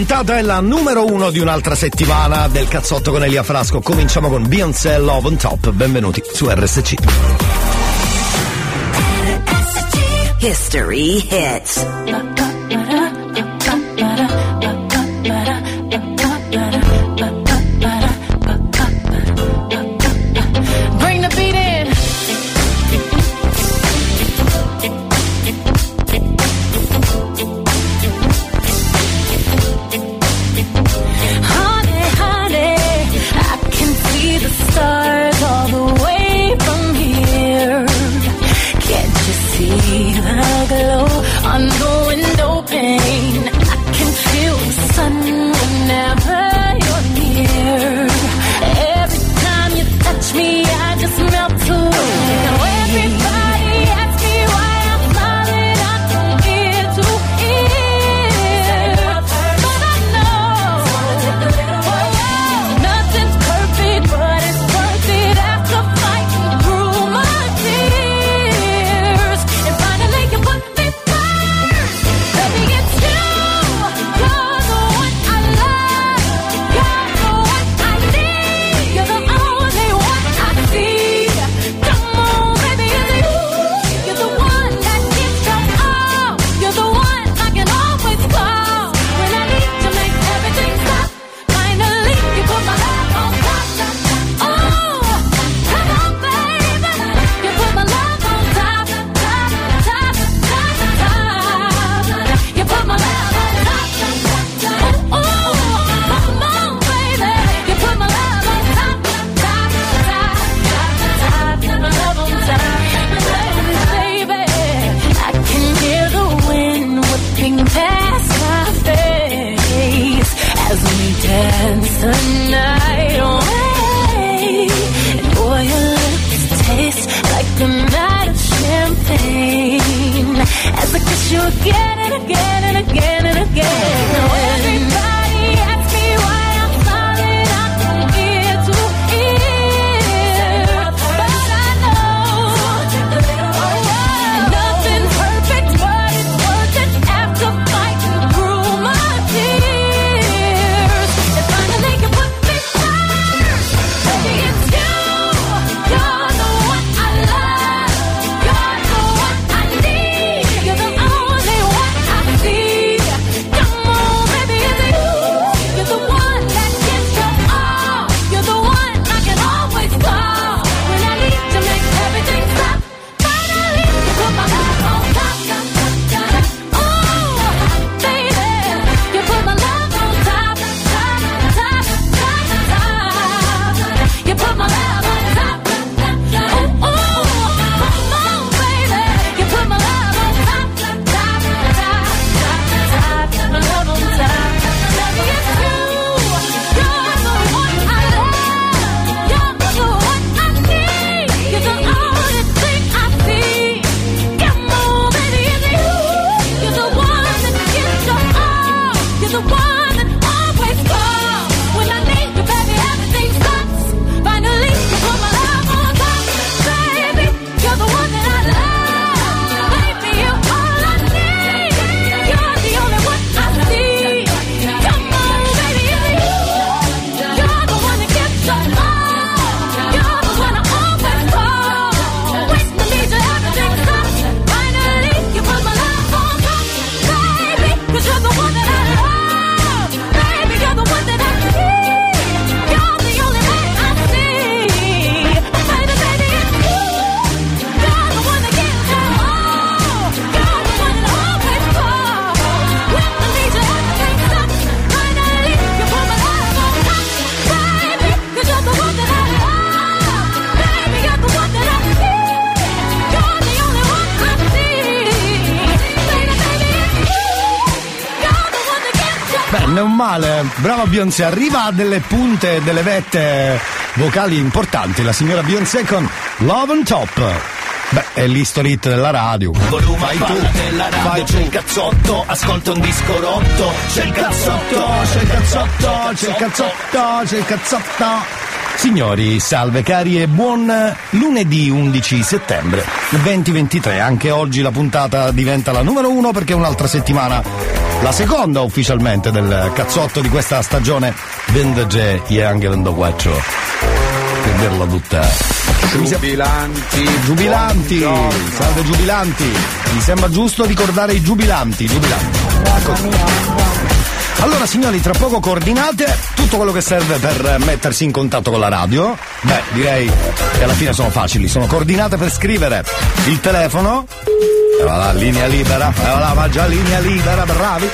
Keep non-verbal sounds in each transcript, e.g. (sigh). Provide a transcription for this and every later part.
puntata è la numero uno di un'altra settimana del cazzotto con Elia Frasco. Cominciamo con Beyoncé Love on Top. Benvenuti su RSC. History Hits. male. Brava Beyoncé, arriva a delle punte, delle vette vocali importanti. La signora Beyoncé con Love on Top. Beh, è l'history della radio. Volume fai tu, della radio, fai c'è il cazzotto, ascolta un disco rotto. C'è il cazzotto, c'è il cazzotto, c'è il cazzotto, c'è il cazzotto. Signori, salve cari e buon lunedì 11 settembre 2023. Anche oggi la puntata diventa la numero uno perché è un'altra settimana, la seconda ufficialmente del cazzotto di questa stagione. Vendage e anche vendoquaccio. Per dirla tutta. Giubilanti. Giubilanti. Buongiorno. Salve giubilanti. Mi sembra giusto ricordare i giubilanti. Giubilanti. Ecco. Allora signori, tra poco coordinate tutto quello che serve per mettersi in contatto con la radio. Beh, direi che alla fine sono facili, sono coordinate per scrivere il telefono. E va là, linea libera, e va là, ma già linea libera, bravi.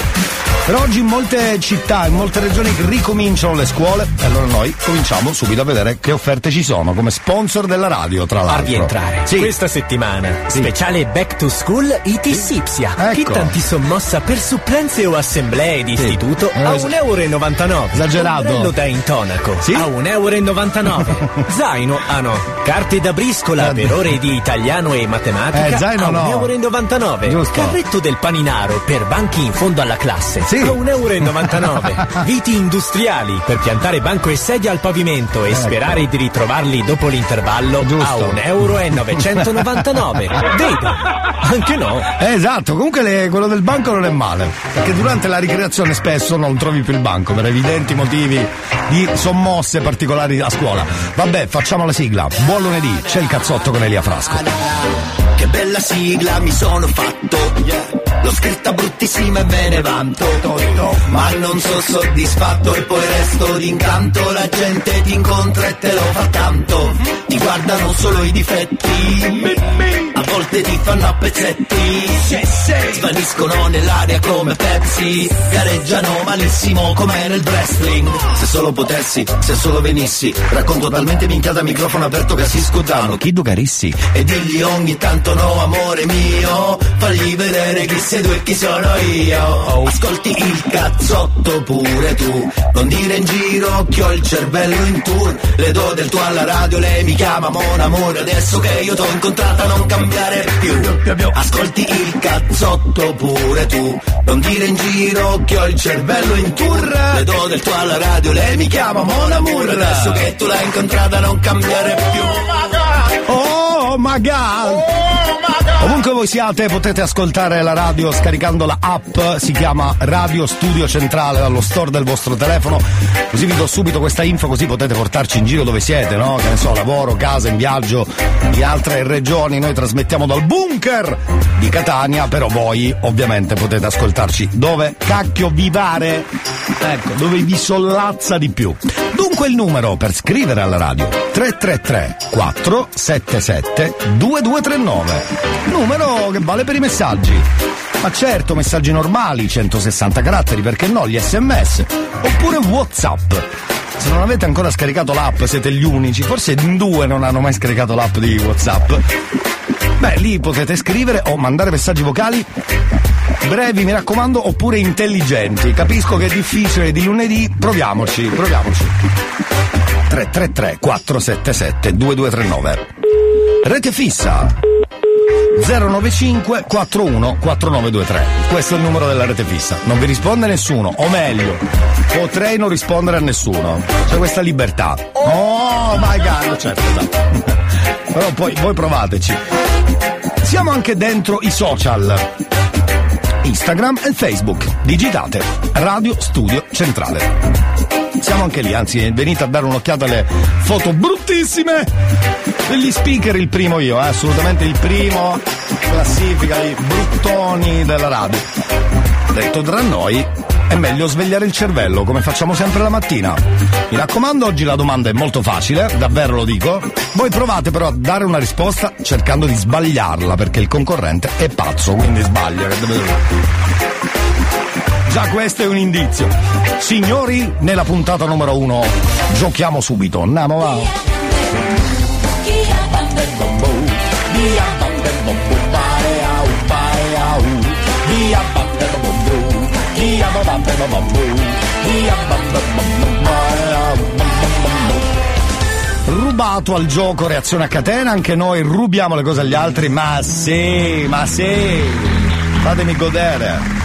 Per oggi in molte città, in molte regioni ricominciano le scuole e allora noi cominciamo subito a vedere che offerte ci sono come sponsor della radio, tra A l'altro. rientrare Sì. questa settimana. Speciale Back to School IT Sipsia. Ecco. Kit antisommossa per supplenze o assemblee di istituto Eh, a es- 1,99 euro. Esagerato. Ombrello da intonaco Sì? a 1,99 euro. (laughs) zaino, ah no. Carte da briscola Eh, per ore di italiano e matematica Eh, zaino a no. 1,99 euro. Giusto. Carretto del paninaro per banchi in fondo alla classe Sì. A 1,99 euro. (laughs) Viti industriali per piantare banco e sedia al pavimento e sperare di ritrovarli dopo l'intervallo Ecco. Giusto. a 1,99 euro. e 999. (laughs) Vedi? Anche no. Eh, esatto, comunque le- quello del banco non è male, perché durante la ricreazione spesso non trovi più il banco per evidenti motivi di sommosse particolari a scuola. Vabbè, facciamo la sigla. Buon lunedì, c'è il cazzotto con Elia Frasco. Che bella sigla mi sono fatto L'ho scritta bruttissima e me ne vanto Ma non sono soddisfatto e poi resto d'incanto. La gente ti incontra e te lo fa tanto. Ti guardano solo i difetti. A volte ti fanno a pezzetti. Svaniscono nell'aria come Pepsi. Gareggiano malissimo come nel wrestling. Se solo potessi, se solo venissi Racconto talmente minchiata a microfono aperto che si scudano Chi Carissi? e digli ogni tanto no amore mio Fagli vedere chi sei tu e chi sono io. Ascolti il cazzotto pure tu. Non dire in giro che ho il cervello in tour. Le do del tuo alla radio, lei mi chiama Mon amore. Adesso che io t'ho incontrata non cambiare più. Ascolti il cazzotto pure tu. Non dire in giro che ho il cervello in tour. Le do del tuo alla radio, lei mi chiama Mon amore. Adesso che tu l'hai incontrata non cambiare più. Oh my god! Ovunque voi siate potete ascoltare la radio scaricando la app, si chiama Radio Studio Centrale dallo store del vostro telefono, così vi do subito questa info così potete portarci in giro dove siete, no? Che ne so, lavoro, casa, in viaggio, in altre regioni, noi trasmettiamo dal bunker di Catania, però voi ovviamente potete ascoltarci dove cacchio vi pare, ecco, dove vi sollazza di più. Dunque il numero per scrivere alla radio 333 477 2239 numero che vale per i messaggi ma certo messaggi normali 160 caratteri perché no gli sms oppure whatsapp. Se non avete ancora scaricato l'app siete gli unici forse in due non hanno mai scaricato l'app di whatsapp. Beh lì potete scrivere o mandare messaggi vocali brevi mi raccomando oppure intelligenti. Capisco che è difficile di lunedì proviamoci proviamoci. 333 477 2239 Rete fissa 095 41 4923 Questo è il numero della rete fissa. Non vi risponde nessuno O meglio Potrei non rispondere a nessuno. C'è questa libertà. Oh my god Certo esatto. (laughs) Però poi voi provateci. Siamo anche dentro i social. Instagram e Facebook. Digitate Radio Studio Centrale siamo anche lì, anzi venite a dare un'occhiata alle foto bruttissime degli speaker, il primo io, eh, assolutamente il primo, classifica i bruttoni della radio. Detto tra noi, è meglio svegliare il cervello, come facciamo sempre la mattina. Mi raccomando, oggi la domanda è molto facile, davvero lo dico. Voi provate però a dare una risposta cercando di sbagliarla, perché il concorrente è pazzo, quindi sbaglia. Già questo è un indizio. Signori, nella puntata numero uno giochiamo subito. Andiamo va. Rubato al gioco reazione a catena, anche noi rubiamo le cose agli altri, ma sì, ma sì, fatemi godere.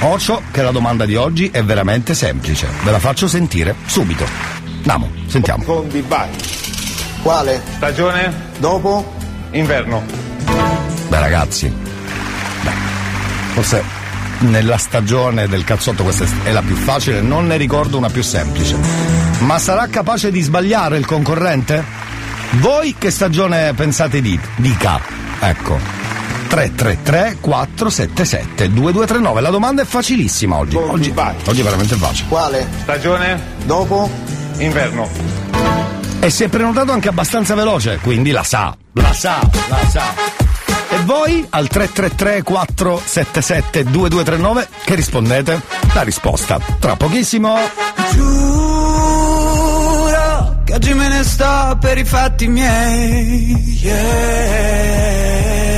Ocio che la domanda di oggi è veramente semplice. Ve la faccio sentire subito. Andiamo, sentiamo. Fondi vai. Quale? Stagione? Dopo? Inverno. Beh ragazzi, beh, forse nella stagione del cazzotto questa è la più facile, non ne ricordo una più semplice. Ma sarà capace di sbagliare il concorrente? Voi che stagione pensate di? Dica. Ecco. 333 477 2239. La domanda è facilissima oggi. Oggi, oggi è veramente facile. Quale? Stagione? Dopo? Inverno. E si è prenotato anche abbastanza veloce, quindi la sa, la sa, la sa. E voi al 333 477 2239 che rispondete? La risposta tra pochissimo. Giuro che oggi me ne sto per i fatti miei. Yeah.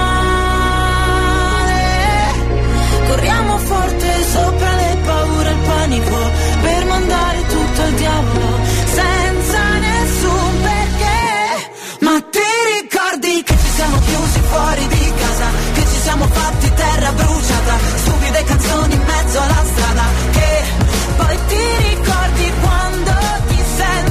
Corriamo forte sopra le paure e il panico per mandare tutto al diavolo senza nessun perché. Ma ti ricordi che ci siamo chiusi fuori di casa? Che ci siamo fatti terra bruciata? Stupide canzoni in mezzo alla strada. Che Poi ti ricordi quando ti senti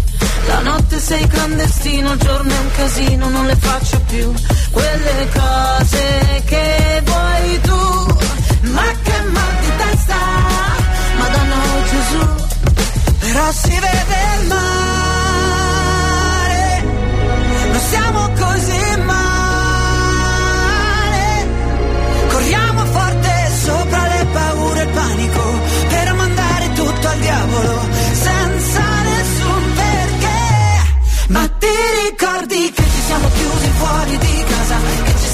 La notte sei clandestino, il giorno è un casino, non le faccio più quelle cose che vuoi tu. Ma che mal di testa, Madonna oh Gesù. Però si vede il mare, non siamo così male.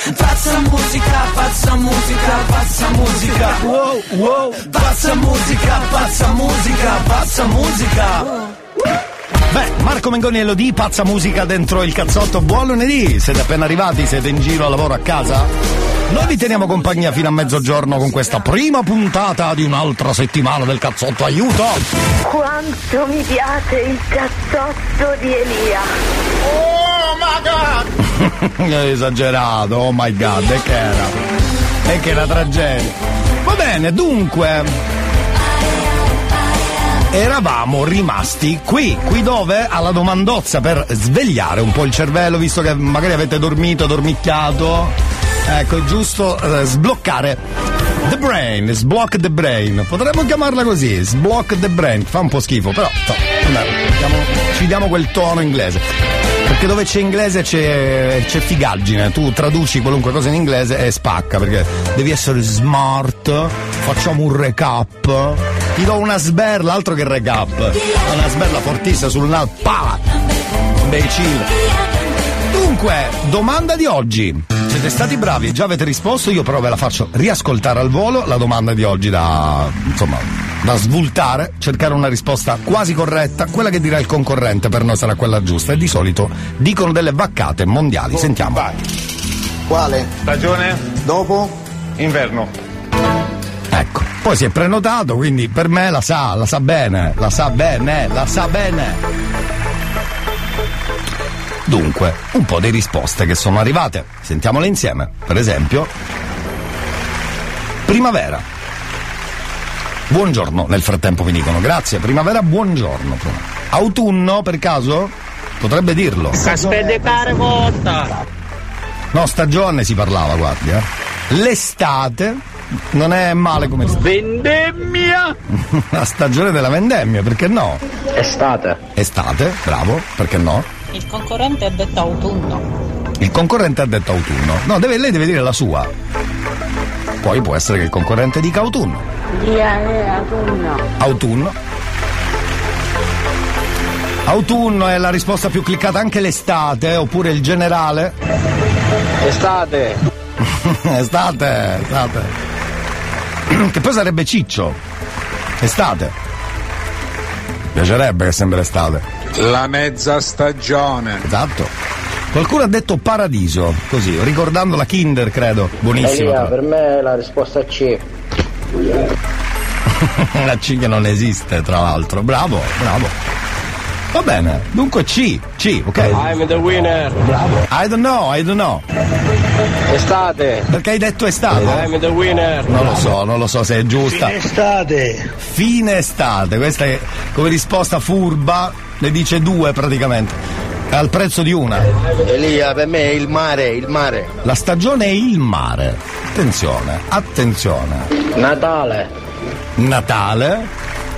Pazza musica, pazza musica, pazza musica. Wow, wow. Pazza musica, pazza musica, pazza musica. Beh, Marco Mengoni di pazza musica dentro il cazzotto. Buon lunedì! Siete appena arrivati? Siete in giro a lavoro a casa? Noi vi teniamo compagnia fino a mezzogiorno con questa prima puntata di un'altra settimana del cazzotto. Aiuto! Quanto mi piace il cazzotto di Elia. (laughs) Esagerato, oh my god, e che era? E che era tragedia. Va bene, dunque. Eravamo rimasti qui, qui dove? Alla domandozza per svegliare un po' il cervello, visto che magari avete dormito, dormicchiato. Ecco, è giusto eh, sbloccare the brain, sblock the brain. Potremmo chiamarla così, sblock the brain. Fa un po' schifo, però vabbè, diamo- ci diamo quel tono inglese. Perché dove c'è inglese c'è, c'è figaggine, tu traduci qualunque cosa in inglese e spacca, perché devi essere smart, facciamo un recap, ti do una sberla, altro che recap, una sberla fortissima sul naso, pa! Imbecille. Dunque, domanda di oggi. Siete stati bravi, già avete risposto, io però ve la faccio riascoltare al volo, la domanda di oggi da, insomma, da svoltare, cercare una risposta quasi corretta, quella che dirà il concorrente per noi sarà quella giusta e di solito dicono delle vaccate mondiali. Sentiamo. Quale? Stagione? Dopo? Inverno. Ecco, poi si è prenotato, quindi per me la sa, la sa bene, la sa bene, la sa bene. Dunque, un po' di risposte che sono arrivate. Sentiamole insieme. Per esempio, primavera. Buongiorno, nel frattempo mi dicono. Grazie, primavera, buongiorno. Autunno, per caso? Potrebbe dirlo. Aspetta volta. No, stagione si parlava, guardi, eh. L'estate non è male come Vendemmia! (laughs) La stagione della vendemmia, perché no? Estate. Estate, bravo, perché no? Il concorrente ha detto autunno. Il concorrente ha detto autunno. No, deve- lei deve dire la sua. Poi può essere che il concorrente dica autunno. Via è autunno. Autunno. Autunno è la risposta più cliccata anche l'estate, oppure il generale. Estate. (laughs) estate, estate. (clears throat) Che poi sarebbe ciccio. Estate. Piacerebbe che sembra estate. La mezza stagione. Esatto. Qualcuno ha detto paradiso, così, ricordando la Kinder, credo. Buonissima. Elia, per me la risposta è C. (laughs) La C che non esiste, tra l'altro. Bravo, bravo. Va bene, dunque C, C, ok? I'm the winner. Bravo. I don't know, I don't know. Estate. Perché hai detto estate? I'm the winner. Non lo so, non lo so se è giusta. Estate. Fine estate, questa è come risposta furba, ne dice due praticamente. Al prezzo di una. Elia, per me è il mare, il mare. La stagione è il mare. Attenzione, attenzione. Natale. Natale.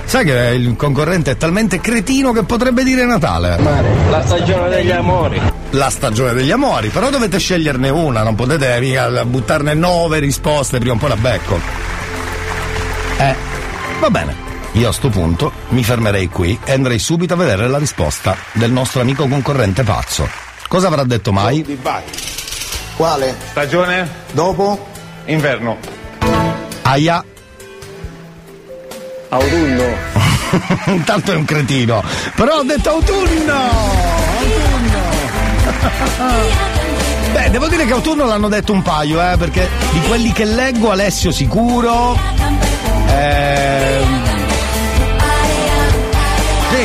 Sai che il concorrente è talmente cretino che potrebbe dire Natale. La stagione degli amori. La stagione degli amori, però dovete sceglierne una, non potete mica buttarne nove risposte, prima o poi la becco. Eh, va bene. Io a sto punto mi fermerei qui e andrei subito a vedere la risposta del nostro amico concorrente pazzo. Cosa avrà detto mai? Quale? Stagione? Dopo? Inverno. Aia, Autunno. (laughs) intanto è un cretino. Però ho detto autunno! Autunno! (laughs) Beh, devo dire che autunno l'hanno detto un paio, eh, perché di quelli che leggo Alessio sicuro. Ehm...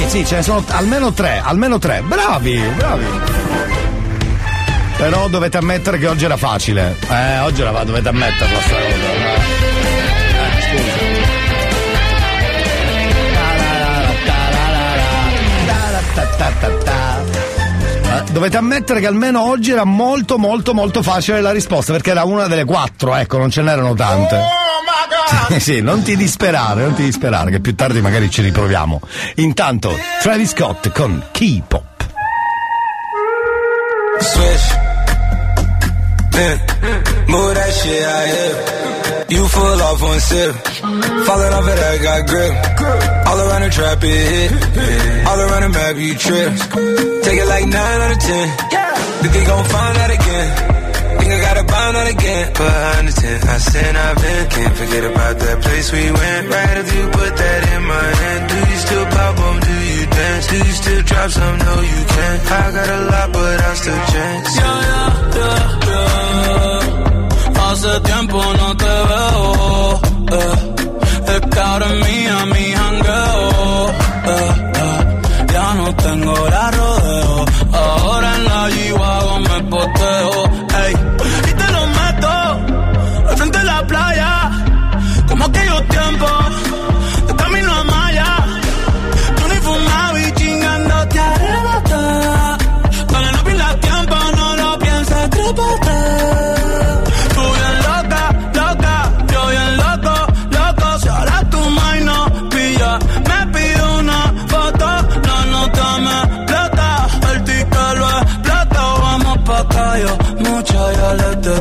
Sì, ce ne sono almeno tre, almeno tre. Bravi, bravi. Però dovete ammettere che oggi era facile. Eh, oggi era dovete ammetterlo sta cosa. Eh, scusa. Eh, Dovete ammettere che almeno oggi era molto molto molto facile la risposta perché era una delle quattro, ecco, non ce n'erano tante. Sì, (laughs) sì, non ti disperare, non ti disperare, che più tardi magari ci riproviamo. Intanto, Travis Scott con K-pop. Swish. Man, move that shit out here. You full off one sip. Falling off of that, got grip. All around the trap, it hit. All around the map, you trip. Take it like 9 out of 10. Think they gon' find out again. Think I gotta bound out again. But I understand, I sin, I've been. Can't forget about that place we went. Right if you put that in my hand. Do you still pop on? Do you dance? Do you still drop some? No, you can't. I got a lot, but I still chance. Yeah, yeah, yeah, yeah. Hace tiempo no te veo. eh. Es ahora mía mi jangueo. eh, eh. Ya no tengo la rodeo.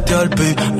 Le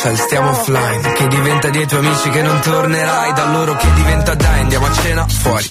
ciel, stiamo offline. Che diventa tuoi amici che non tornerai Da loro che diventa dai, andiamo a cena fuori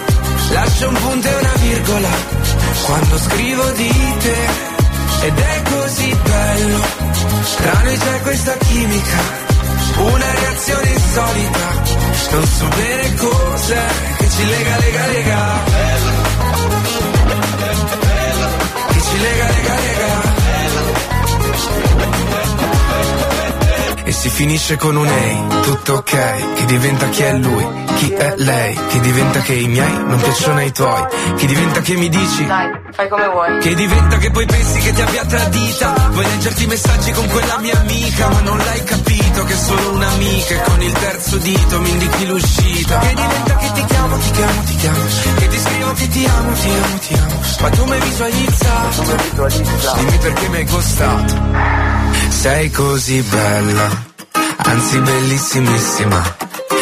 Lascio un punto e una virgola quando scrivo di te. Ed è così bello, tra noi c'è questa chimica, una reazione insolita. Non so bene cos'è che ci lega, lega, lega. Che ci lega, lega, lega. E si finisce con un ehi, tutto ok, che diventa chi è lui, chi è lei, che diventa che i miei non piacciono ai tuoi, che diventa che mi dici, Dai, fai come vuoi. che diventa che poi pensi che ti abbia tradita, vuoi leggerti i messaggi con quella mia amica, ma non l'hai capito che è solo un'amica e con il terzo dito mi indichi l'uscita, che diventa che ti chiamo, ti chiamo, ti chiamo, che ti scrivo che ti amo, ti amo, ti amo, ma tu mi hai visualizzato, dimmi perché mi hai costato. Sei così bella, anzi bellissimissima.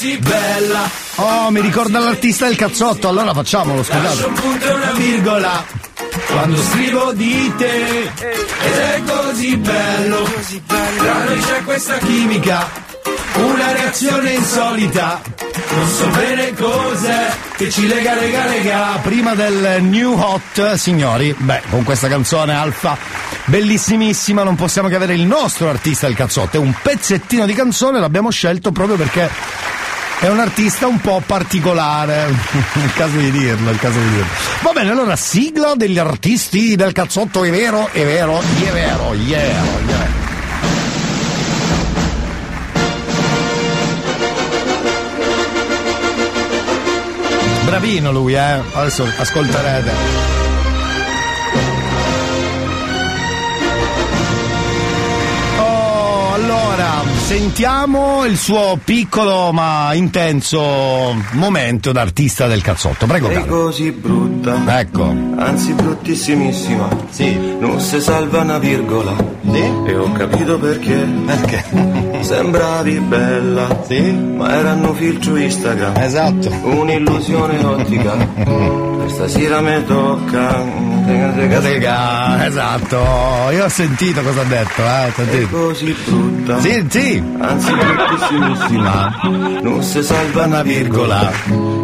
così bella. Oh, mi ricorda l'artista del cazzotto, allora facciamolo, Lascio scusate. un punto e una virgola quando scrivo di te. Ed è così bello. Tra noi c'è questa chimica. Una reazione insolita. Non so bene cos'è che ci lega, lega, lega. Prima del New Hot, signori, beh, con questa canzone Alfa, bellissimissima, non possiamo che avere il nostro artista del cazzotto. È un pezzettino di canzone, l'abbiamo scelto proprio perché è un artista un po' particolare. È (laughs) il caso di dirlo, è il caso di dirlo. Va bene, allora, sigla degli artisti del cazzotto, è vero, è vero, è vero, yeah, yeah. Bravino lui, eh. Adesso ascolterete. Sentiamo il suo piccolo ma intenso momento d'artista del cazzotto. Prego, Sei caro. così brutta, Ecco. anzi bruttissimissima. Sì. Non si salva una virgola. Sì? E ho capito perché. Perché? (laughs) Sembravi bella. Sì? Ma erano filtro Instagram. Esatto. Un'illusione ottica. (laughs) Per stasera mi tocca. Esatto. Io ho sentito cosa ha detto, eh. ho Sei sentito. così brutta. Sì, sì. Anzi bruttissimissima. Non si salva una virgola.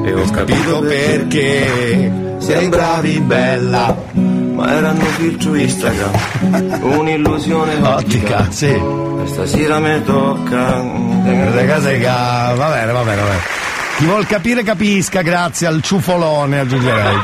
E ho capito perché. Sembravi bella. Ma erano filtro Instagram. Un'illusione ottica. Ottica, sì. Stasera mi tocca. Va bene, va bene, va bene. Chi vuol capire capisca, grazie al ciufolone aggiungerei.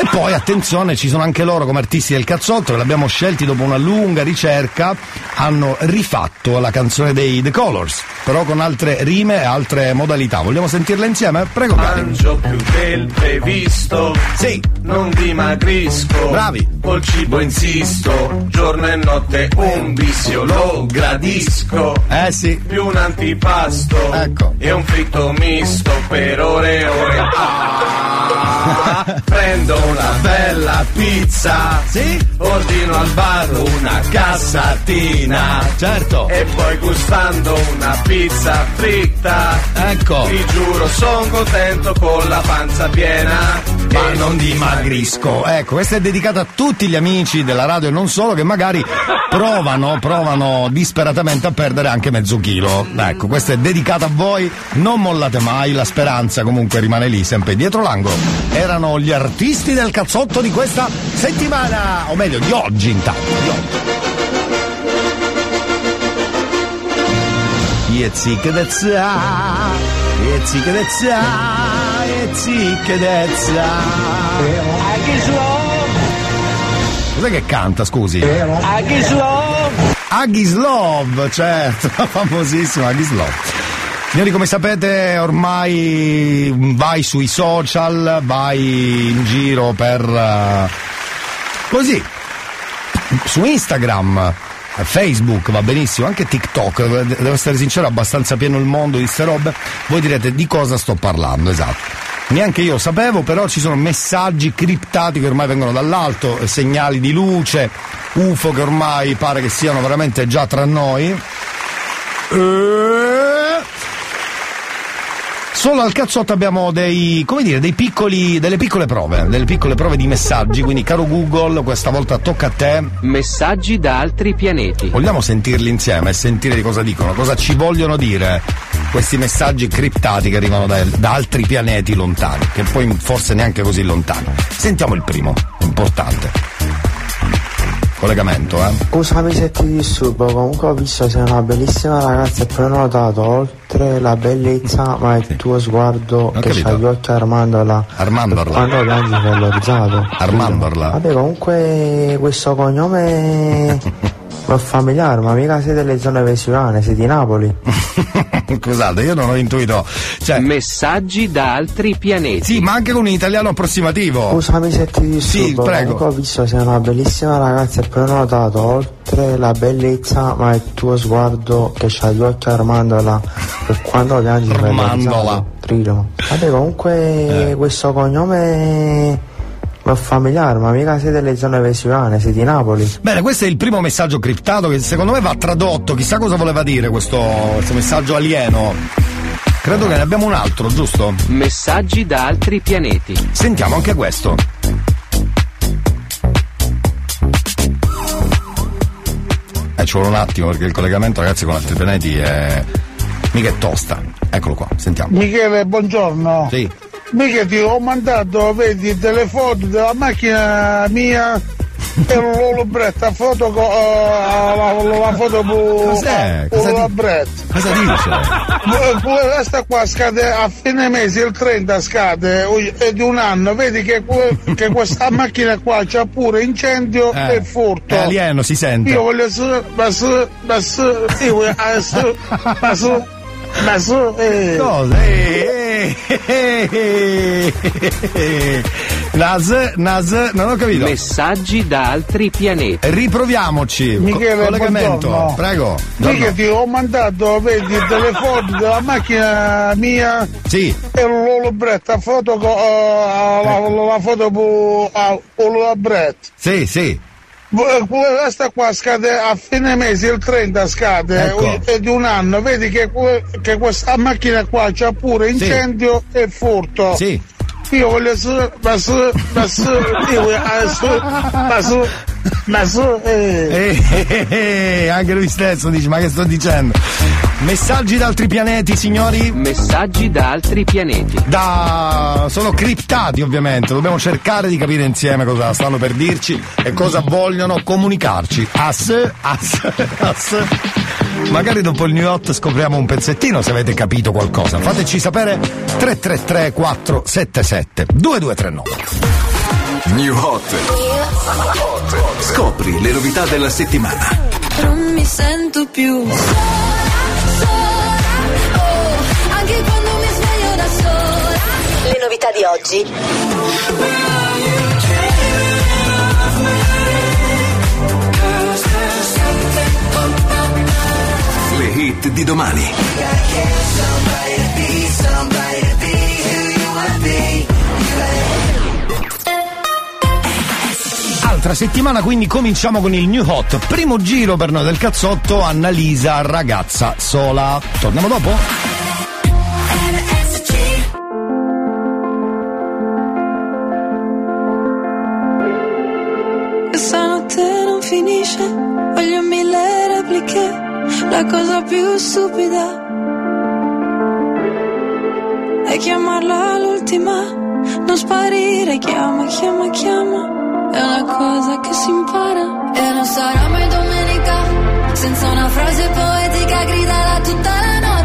E poi attenzione, ci sono anche loro come artisti del cazzotto che l'abbiamo scelti dopo una lunga ricerca, hanno rifatto la canzone dei The Colors, però con altre rime e altre modalità. Vogliamo sentirla insieme? Prego, cari. Mangio più del previsto. Sì. Non dimagrisco. Bravi. Col cibo insisto. Giorno e notte un vizio lo gradisco. Eh sì. Più un antipasto. Ecco. E un fritto misto per ore e ore. Ah, prendo una bella pizza. Sì. Ordino al bar una cassatina. Certo. E poi gustando una pizza fritta. Ecco. Ti giuro, son contento con la panza piena. Ma non dimagrisco. Ecco, questa è dedicata a tutti gli amici della radio e non solo che magari (laughs) provano, provano disperatamente a perdere anche mezzo chilo. Ecco, questa è dedicata a voi, non mollate mai, la speranza comunque rimane lì, sempre dietro l'angolo. Erano gli artisti del cazzotto di questa settimana, o meglio di oggi intanto, di oggi. Yezikedezza, yezikedezza, yezikedezza. Cos'è che canta, scusi? Aghislov! Aghislov, certo, (laughs) famosissimo Aghislov. Signori, come sapete, ormai vai sui social, vai in giro per. Eh, così. Su Instagram, eh, Facebook va benissimo, anche TikTok, eh, devo essere sincero, è abbastanza pieno il mondo di ste robe. Voi direte di cosa sto parlando, esatto. Neanche io sapevo, però ci sono messaggi criptati che ormai vengono dall'alto, eh, segnali di luce, UFO che ormai pare che siano veramente già tra noi. E... Solo al cazzotto abbiamo dei, come dire, dei piccoli, delle piccole prove, delle piccole prove di messaggi, quindi caro Google, questa volta tocca a te. Messaggi da altri pianeti. Vogliamo sentirli insieme e sentire di cosa dicono, cosa ci vogliono dire questi messaggi criptati che arrivano da, da altri pianeti lontani, che poi forse neanche così lontani. Sentiamo il primo, importante. Collegamento, eh? Scusami se ti disturbo, comunque ho visto sei una bellissima ragazza e poi ho notato oltre la bellezza ma il tuo sguardo che capito. c'ha gli occhi armandola. Armandorla. Quando piangi terrorizzato. Armandorla. Vabbè comunque questo cognome (laughs) è familiare, ma mica sei delle zone vesuvane, sei di Napoli. (laughs) Scusate, io non ho intuito. Cioè, Messaggi da altri pianeti. sì, ma anche con un italiano approssimativo. Scusami se ti disturbo, Sì, prego. ho visto sei una bellissima ragazza e poi ho notato oltre la bellezza ma il tuo sguardo che c'ha gli occhi armandola e quando piangi Armandola. Trillo. Vabbè Eh. comunque questo cognome è familiare, ma mica sei delle zone vesuvane, sei di Napoli. Bene, questo è il primo messaggio criptato che secondo me va tradotto. Chissà cosa voleva dire questo, questo messaggio alieno. Credo che ne abbiamo un altro, giusto? Messaggi da altri pianeti. Sentiamo anche questo. Eh, ci vuole un attimo perché il collegamento, ragazzi, con altri pianeti è. mica è tosta. Eccolo qua, sentiamo. Michele, buongiorno. Sì. Mica ti ho mandato, vedi, delle foto della macchina mia e lo libretto a foto eh, la, la foto Cos'è? Cosa con la di- bretta. Cosa dice? (laughs) Questa qua scade a fine mese, il 30 scade è di un anno, vedi che, che questa macchina qua c'ha pure incendio Eh, e furto. È alieno, si sente. Io voglio su, su, su, io voglio ah, su, su, ma su, eh. Cosa? Eh, eh, eh, eh. Nas, Nas, non ho capito. Messaggi da altri pianeti. Riproviamoci. Co- Michele, collegamento, buongiorno. prego. Mica ti ho mandato, vedi, delle foto della macchina mia Sì. e lo libretto a foto eh, la, la foto pu- a- con la bretta. Sì, sì. Questa qua scade a fine mese, il 30 scade, Ecco. è di un anno, vedi che, che questa macchina qua c'ha pure incendio e furto. Sì. Io voglio su, ma su, ma su, io voglio su, ma su, ma su, eh. Eh, eh, eh, anche lui stesso dice, ma che sto dicendo? Messaggi da altri pianeti, signori? Messaggi da altri pianeti. Da... sono criptati ovviamente, dobbiamo cercare di capire insieme cosa stanno per dirci e cosa vogliono comunicarci. As, as, as. Magari dopo il New Hot scopriamo un pezzettino se avete capito qualcosa. Fateci sapere 333 477 2239. New Hot. Scopri le novità della settimana. Non mi sento più sola, sola, oh, anche quando mi sveglio da sola. Le novità di oggi. Le hit di domani. Altra settimana, quindi cominciamo con il New Hot. Primo giro per noi del cazzotto, Annalisa, ragazza sola. Torniamo dopo? Questa notte non finisce, voglio mille repliche, la cosa più stupida è chiamarla l'ultima, non sparire, chiama, chiama, chiama, è una cosa che si impara. E non sarà mai domenica, senza una frase poetica gridala tutta la notte,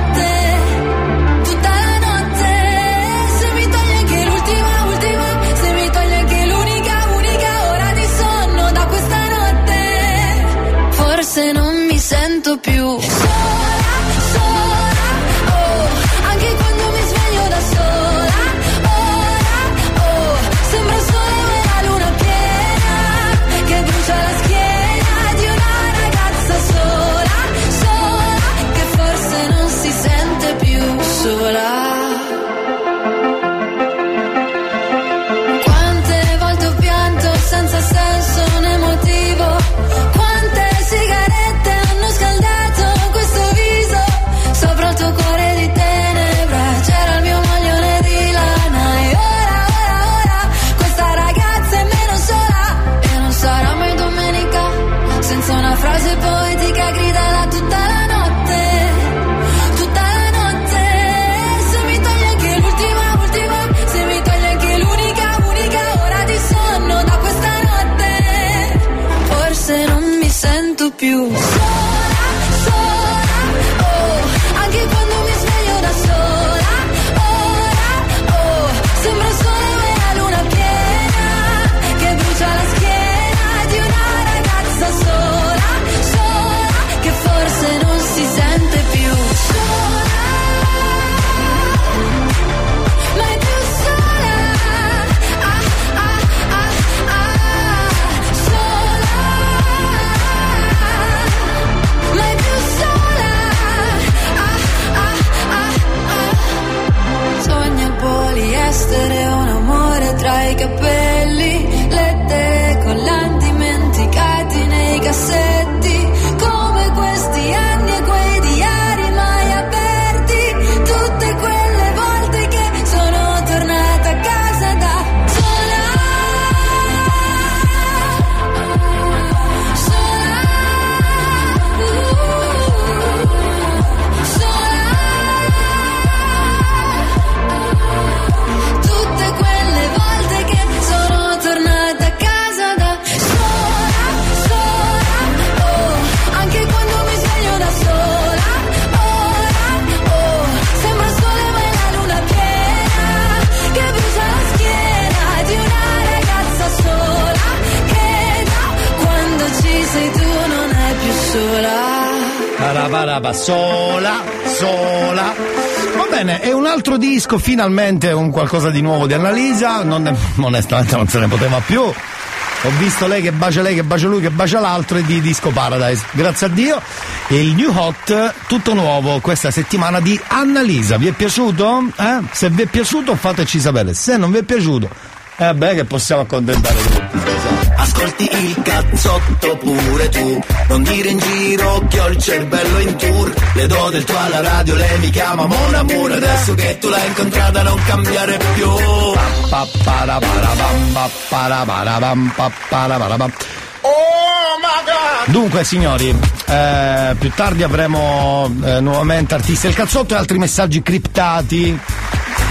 disco, finalmente un qualcosa di nuovo di Annalisa, non ne- onestamente non se ne poteva più. Ho visto lei che bacia lei, che bacia lui, che bacia l'altro e di Disco Paradise. Grazie a Dio. E il New Hot, tutto nuovo questa settimana di Annalisa. Vi è piaciuto? Eh? Se vi è piaciuto fateci sapere. Se non vi è piaciuto, eh beh che possiamo accontentare tutti. Ascolti il cazzotto pure tu Non dire in giro che ho il cervello in tour Le do del tuo alla radio, lei mi chiama Mon Amour Adesso che tu l'hai incontrata non cambiare più para, bam. Dunque signori, eh, più tardi avremo eh, nuovamente artisti del cazzotto e altri messaggi criptati,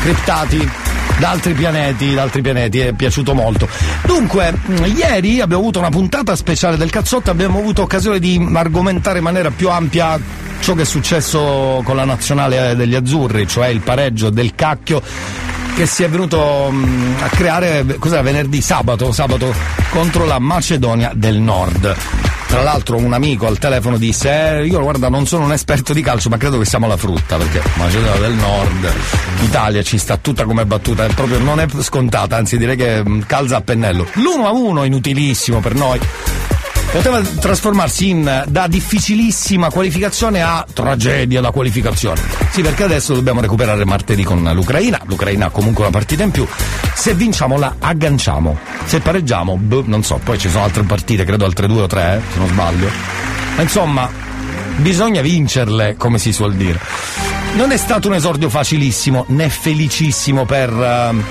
criptati da altri pianeti, da altri pianeti, è piaciuto molto. Dunque, mh, ieri abbiamo avuto una puntata speciale del cazzotto, abbiamo avuto occasione di argomentare in maniera più ampia ciò che è successo con la nazionale degli azzurri, cioè il pareggio del cacchio che si è venuto mh, a creare cos'era venerdì sabato sabato contro la Macedonia del Nord tra l'altro un amico al telefono disse eh, io guarda non sono un esperto di calcio ma credo che siamo la frutta perché Macedonia del Nord Italia ci sta tutta come battuta è proprio non è scontata anzi direi che calza a pennello. L'1 a 1 inutilissimo per noi poteva trasformarsi in da difficilissima qualificazione a tragedia da qualificazione. Sì, perché adesso dobbiamo recuperare martedì con l'Ucraina. L'Ucraina ha comunque una partita in più. Se vinciamo la agganciamo. Se pareggiamo, boh, non so, poi ci sono altre partite, credo altre due o tre, eh, se non sbaglio. Ma insomma, bisogna vincerle, come si suol dire. Non è stato un esordio facilissimo né felicissimo per. ehm,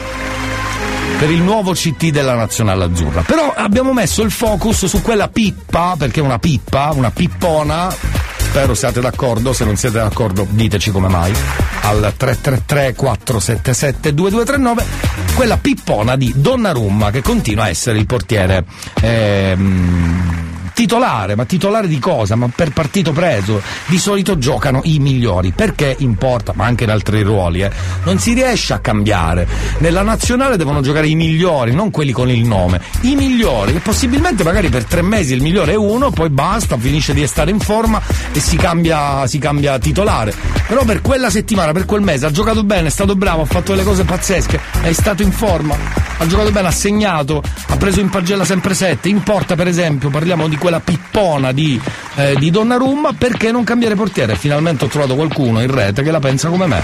per il nuovo CT della Nazionale Azzurra. Però abbiamo messo il focus su quella pippa, perché è una pippa, una pippona. Spero siate d'accordo, se non siete d'accordo diteci come mai. Al 333 477 2239 quella pippona di Donnarumma che continua a essere il portiere ehm, titolare, ma titolare di cosa? Ma per partito preso. Di solito giocano i migliori, perché importa, ma anche in altri ruoli, eh. Non si riesce a cambiare. Nella nazionale devono giocare i migliori, non quelli con il nome. I migliori, che possibilmente magari per tre mesi il migliore è uno, poi basta, finisce di stare in forma e si cambia, si cambia titolare. Però per quella settimana, per quel mese, ha giocato bene, è stato bravo, ha fatto delle cose pazzesche, è stato in forma, ha giocato bene, ha segnato, ha preso in pagella sempre 7. In porta, per esempio, parliamo di quella pippona di, eh, di Donnarumma, perché non cambiare portiere? Finalmente ho trovato qualcuno in rete che la pensa come me.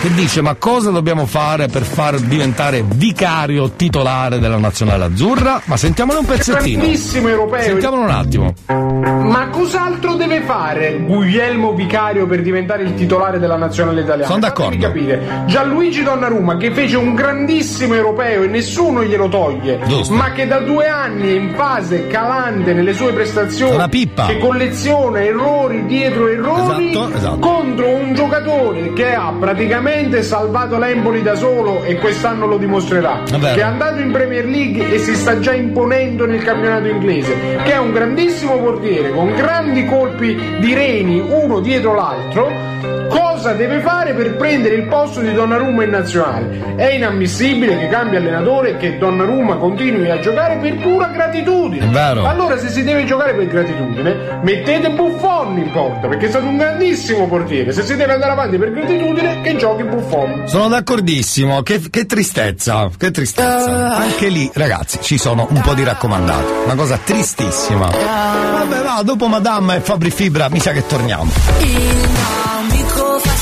Che dice ma cosa dobbiamo fare per far diventare vicario titolare della nazionale azzurra? Ma sentiamone un pezzettino. Grandissimo europeo. Sentiamolo un attimo. Ma cos'altro deve fare Guglielmo Vicario per diventare il titolare della nazionale italiana? Sono d'accordo. Fatemi capire. Gianluigi Donnarumma che fece un grandissimo europeo e nessuno glielo toglie, Giusto. ma che da due anni è in fase calante nelle sue prestazioni, Una pippa. che colleziona errori dietro errori Esatto, esatto. contro un giocatore che ha praticamente salvato l'Empoli da solo e quest'anno lo dimostrerà. È vero. Che è andato in Premier League e si sta già imponendo nel campionato inglese, che è un grandissimo portiere con grandi colpi di reni uno dietro l'altro. Cosa deve fare per prendere il posto di Donnarumma in nazionale? È inammissibile che cambi allenatore e che Donnarumma continui a giocare per pura gratitudine. È vero. Allora se si deve giocare per gratitudine, mettete Buffon in porta, perché è stato un grandissimo portiere. Se si deve andare avanti per gratitudine, che giochi Buffon. Sono d'accordissimo, che, che tristezza, che tristezza. Anche lì, ragazzi, ci sono un po' di raccomandati. Una cosa tristissima. Vabbè, va, dopo Madame e Fabri Fibra, mi sa che torniamo.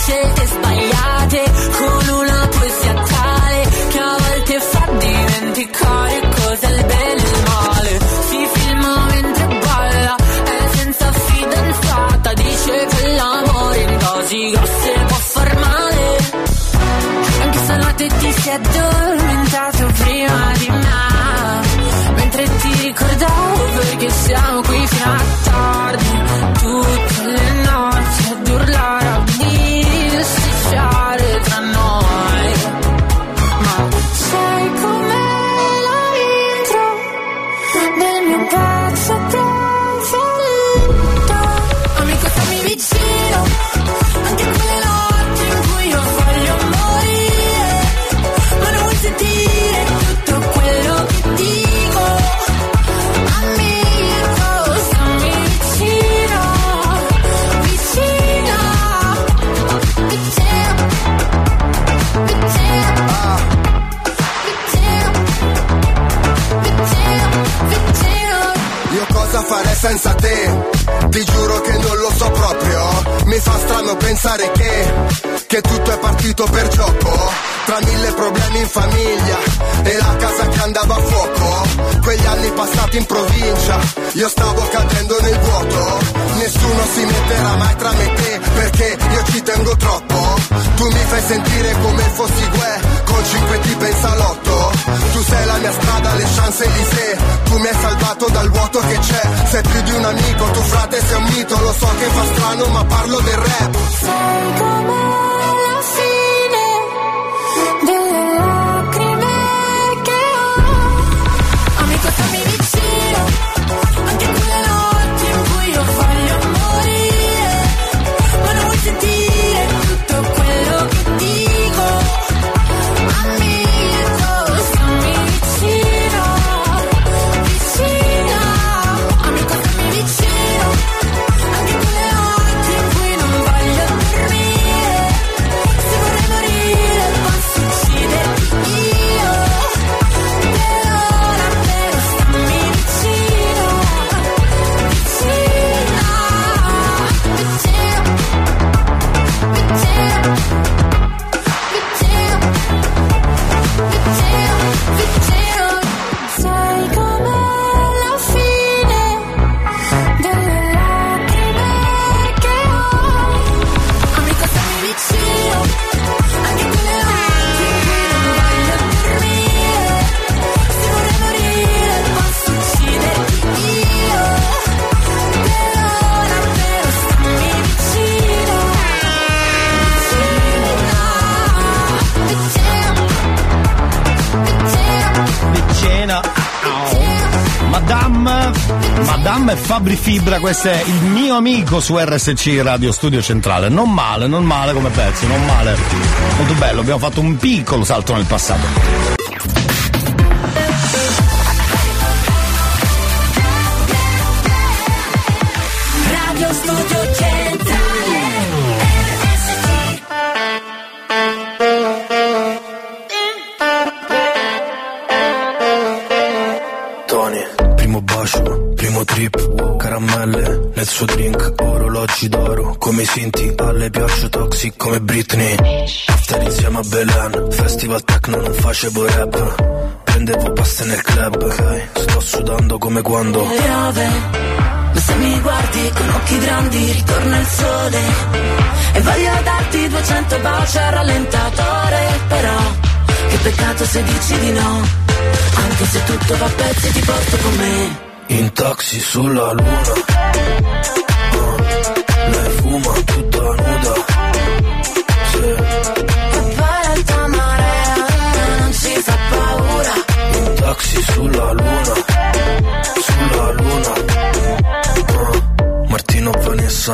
Scelte sbagliate con una poesia tale che a volte fa dimenticare cos'è il bene e il male. Si filma mentre balla, è senza fidanzata, dice che l'amore in dosi grosse può far male. Anche stanotte ti sei addormentato prima di me Mentre ti ricordavo perché siamo Ti giuro che non lo so proprio. Mi fa strano pensare che, che tutto è partito per gioco. Tra mille problemi in famiglia e la casa che andava a fuoco. Quegli anni passati in provincia, io stavo cadendo nel vuoto. Nessuno si metterà mai tra me e te perché io ci tengo troppo. Tu mi fai sentire come fossi Gue con cinque tipe in salotto. Tu sei la mia strada, le chance Elysée. Tu mi hai salvato dal vuoto che c'è. Sei più di un amico, tu frate sei un mito. Lo so che fa strano, ma parlo del rap. Sai com'è Madame, Madame Fabri Fibra, questo è il mio amico su RSC Radio Studio Centrale. Non male, non male come pezzo, non male. Molto bello, abbiamo fatto un piccolo salto nel passato. Alle piaccio toxic come Britney. After insieme a Belen, festival techno non facevo rap, prendevo paste nel club, ok, sto sudando come quando. piove, ma se mi guardi con occhi grandi ritorna il sole e voglio darti 200 baci al rallentatore, però che peccato se dici di no, anche se tutto va a pezzi ti porto con me. In taxi sulla luna,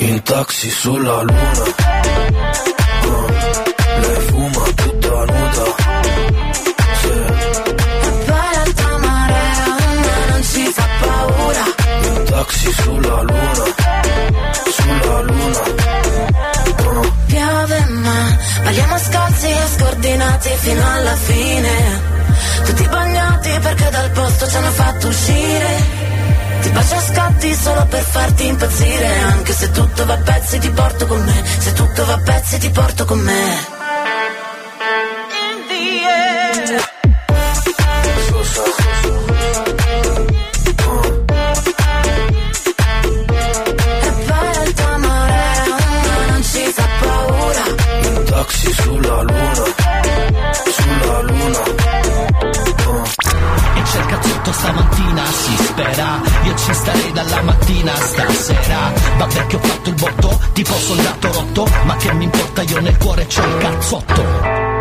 In taxi sulla luna. Ah, lei fuma tutta nuda. Sì. L'alta marea non ci fa paura. In taxi sulla luna, sulla luna. Piove ma balliamo scalzi e scordinati fino alla fine Tutti bagnati perché dal posto ci hanno fatto uscire Ti bacio a scatti solo per farti impazzire. Anche se tutto va a pezzi ti porto con me. Se tutto va a pezzi ti porto con me. E taxi sulla luna, sulla luna. E cerca tutto stamattina, si spera Io ci starei dalla mattina a stasera. Vabbè che ho fatto il botto, tipo soldato rotto Ma che mi importa, io nel cuore c'ho il cazzotto.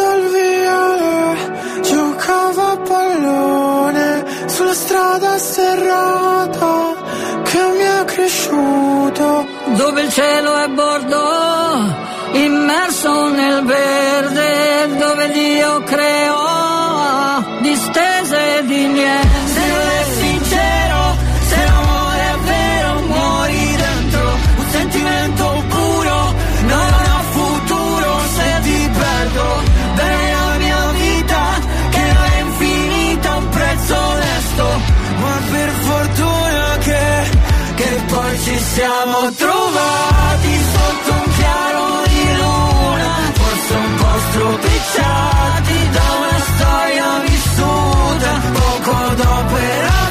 Al viale giocavo a pallone sulla strada serrata che cresciuto. dove il cielo è bordo, immerso nel verde, dove Dio creò distese di niente. Trovati sotto un chiaro di luna, forse un po' stropicciati da una storia vissuta, poco dopo eravamo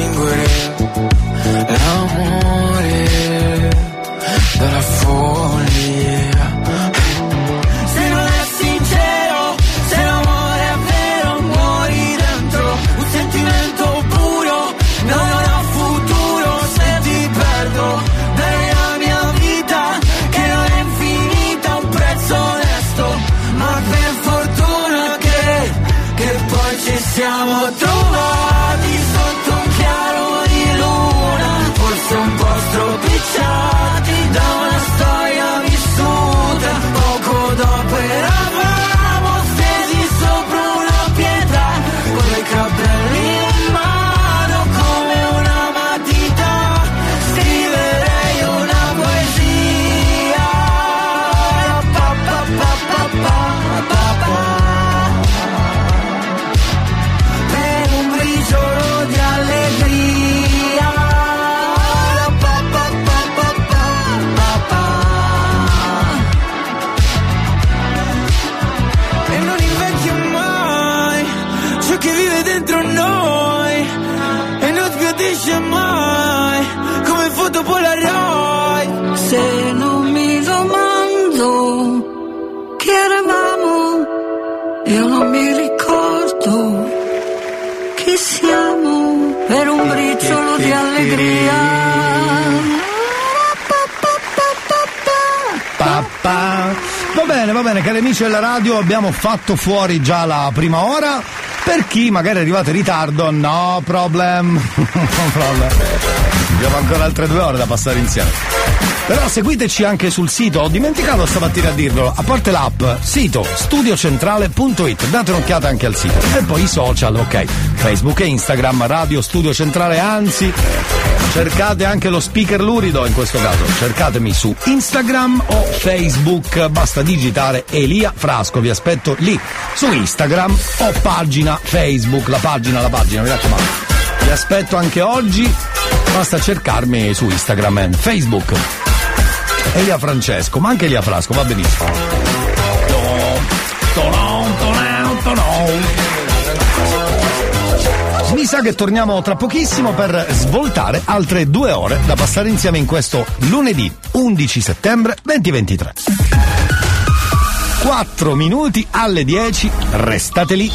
distinguere rimane dentro noi e non sbiadisce mai come foto polaroid. Se non mi domando chi eravamo, io non mi ricordo chi siamo per un briciolo di allegria. Va bene, va bene, cari amici della radio, abbiamo fatto fuori già la prima ora. Per chi magari è arrivato in ritardo, no problem. (laughs) no problem. Abbiamo ancora altre due ore da passare insieme. Però seguiteci anche sul sito, ho dimenticato stamattina a dirvelo, a parte l'app, sito studiocentrale.it, date un'occhiata anche al sito. E poi i social, ok, Facebook e Instagram, Radio Studio Centrale, anzi, cercate anche lo speaker lurido in questo caso, cercatemi su Instagram o Facebook, basta digitare Elia Frasco, vi aspetto lì, su Instagram o pagina Facebook, la pagina, la pagina, mi raccomando. Vi aspetto anche oggi, basta cercarmi su Instagram e Facebook. Elia Francesco, ma anche Elia Frasco, va benissimo. Sa che torniamo tra pochissimo per svoltare altre due ore da passare insieme in questo lunedì 11 settembre 2023. 4 minuti alle 10, restate lì.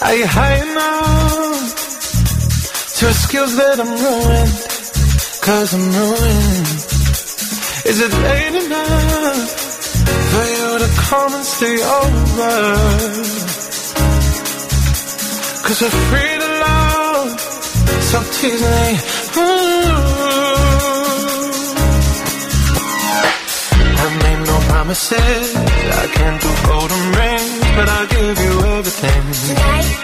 Are you high enough to excuse that I'm ruined? Cause I'm ruined. Is it late enough for you to come and stay over? Cause we're free to love, so tease me. Ooh. I made no promises, I can't do golden rings, but I'll give you everything. Tonight.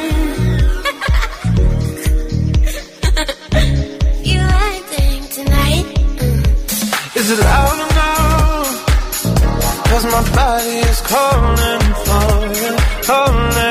It loud enough? Cause my body is calling for you, calling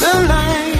Tonight. You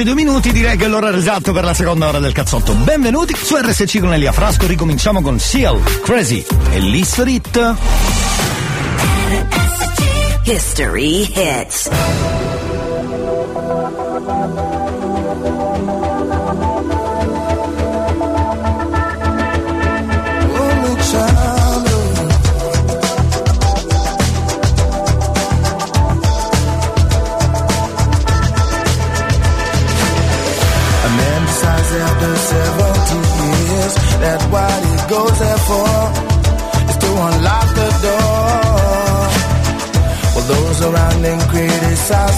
e 2 minuti direi che è l'ora esatto per la seconda ora del cazzotto. Benvenuti su RSC con Elia Frasco, ricominciamo con Seal, Crazy e l'History Hit. History hits.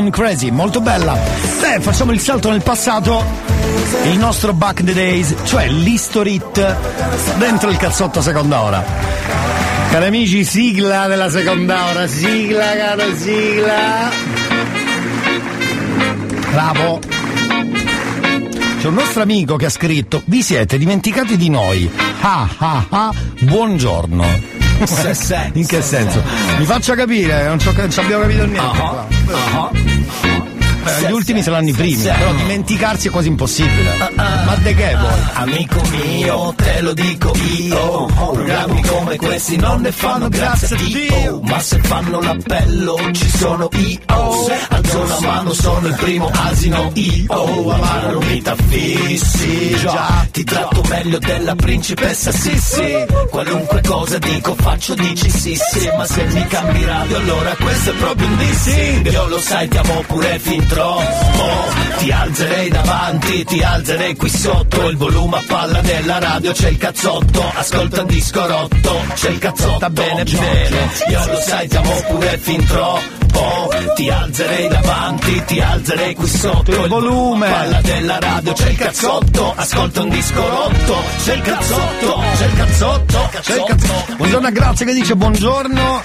Con Crazy, molto bella. Beh, facciamo il salto nel passato, il nostro Back the Days, cioè l'History Hit dentro il cazzotto seconda ora. Cari amici, sigla della seconda ora, sigla, caro, sigla. Bravo. C'è un nostro amico che ha scritto: Vi siete dimenticati di noi. Ah ah ah, buongiorno. In che se, senso? Mi faccia capire, non, non ci abbiamo capito niente. Ah, qua. Eh, gli ultimi saranno i primi, però dimenticarsi è quasi impossibile. Ma de che vuoi? Amico mio, te lo dico io Programmi come questi non ne fanno grazie a Dio. Ma se fanno l'appello ci sono io Alzo la mano, sono il primo asino io Amaro mi t'affissi già. Ti tratto meglio della principessa Sissi Qualunque cosa dico faccio dici sì sì. Ma se mi cambi radio allora questo è proprio un dissing Io lo sai ti amo pure finché troppo Ti alzerei davanti, ti alzerei qui sotto. Il volume a palla della radio c'è il cazzotto. Ascolta un disco rotto, c'è il cazzotto. Bene bene, io lo sai ti amo pure fin troppo. Ti alzerei davanti, ti alzerei qui sotto. Il volume. A palla della radio c'è il cazzotto. Ascolta un disco rotto, c'è il cazzotto C'è il cazzotto, C'è il cazzo- Buongiorno a Grazia che dice buongiorno.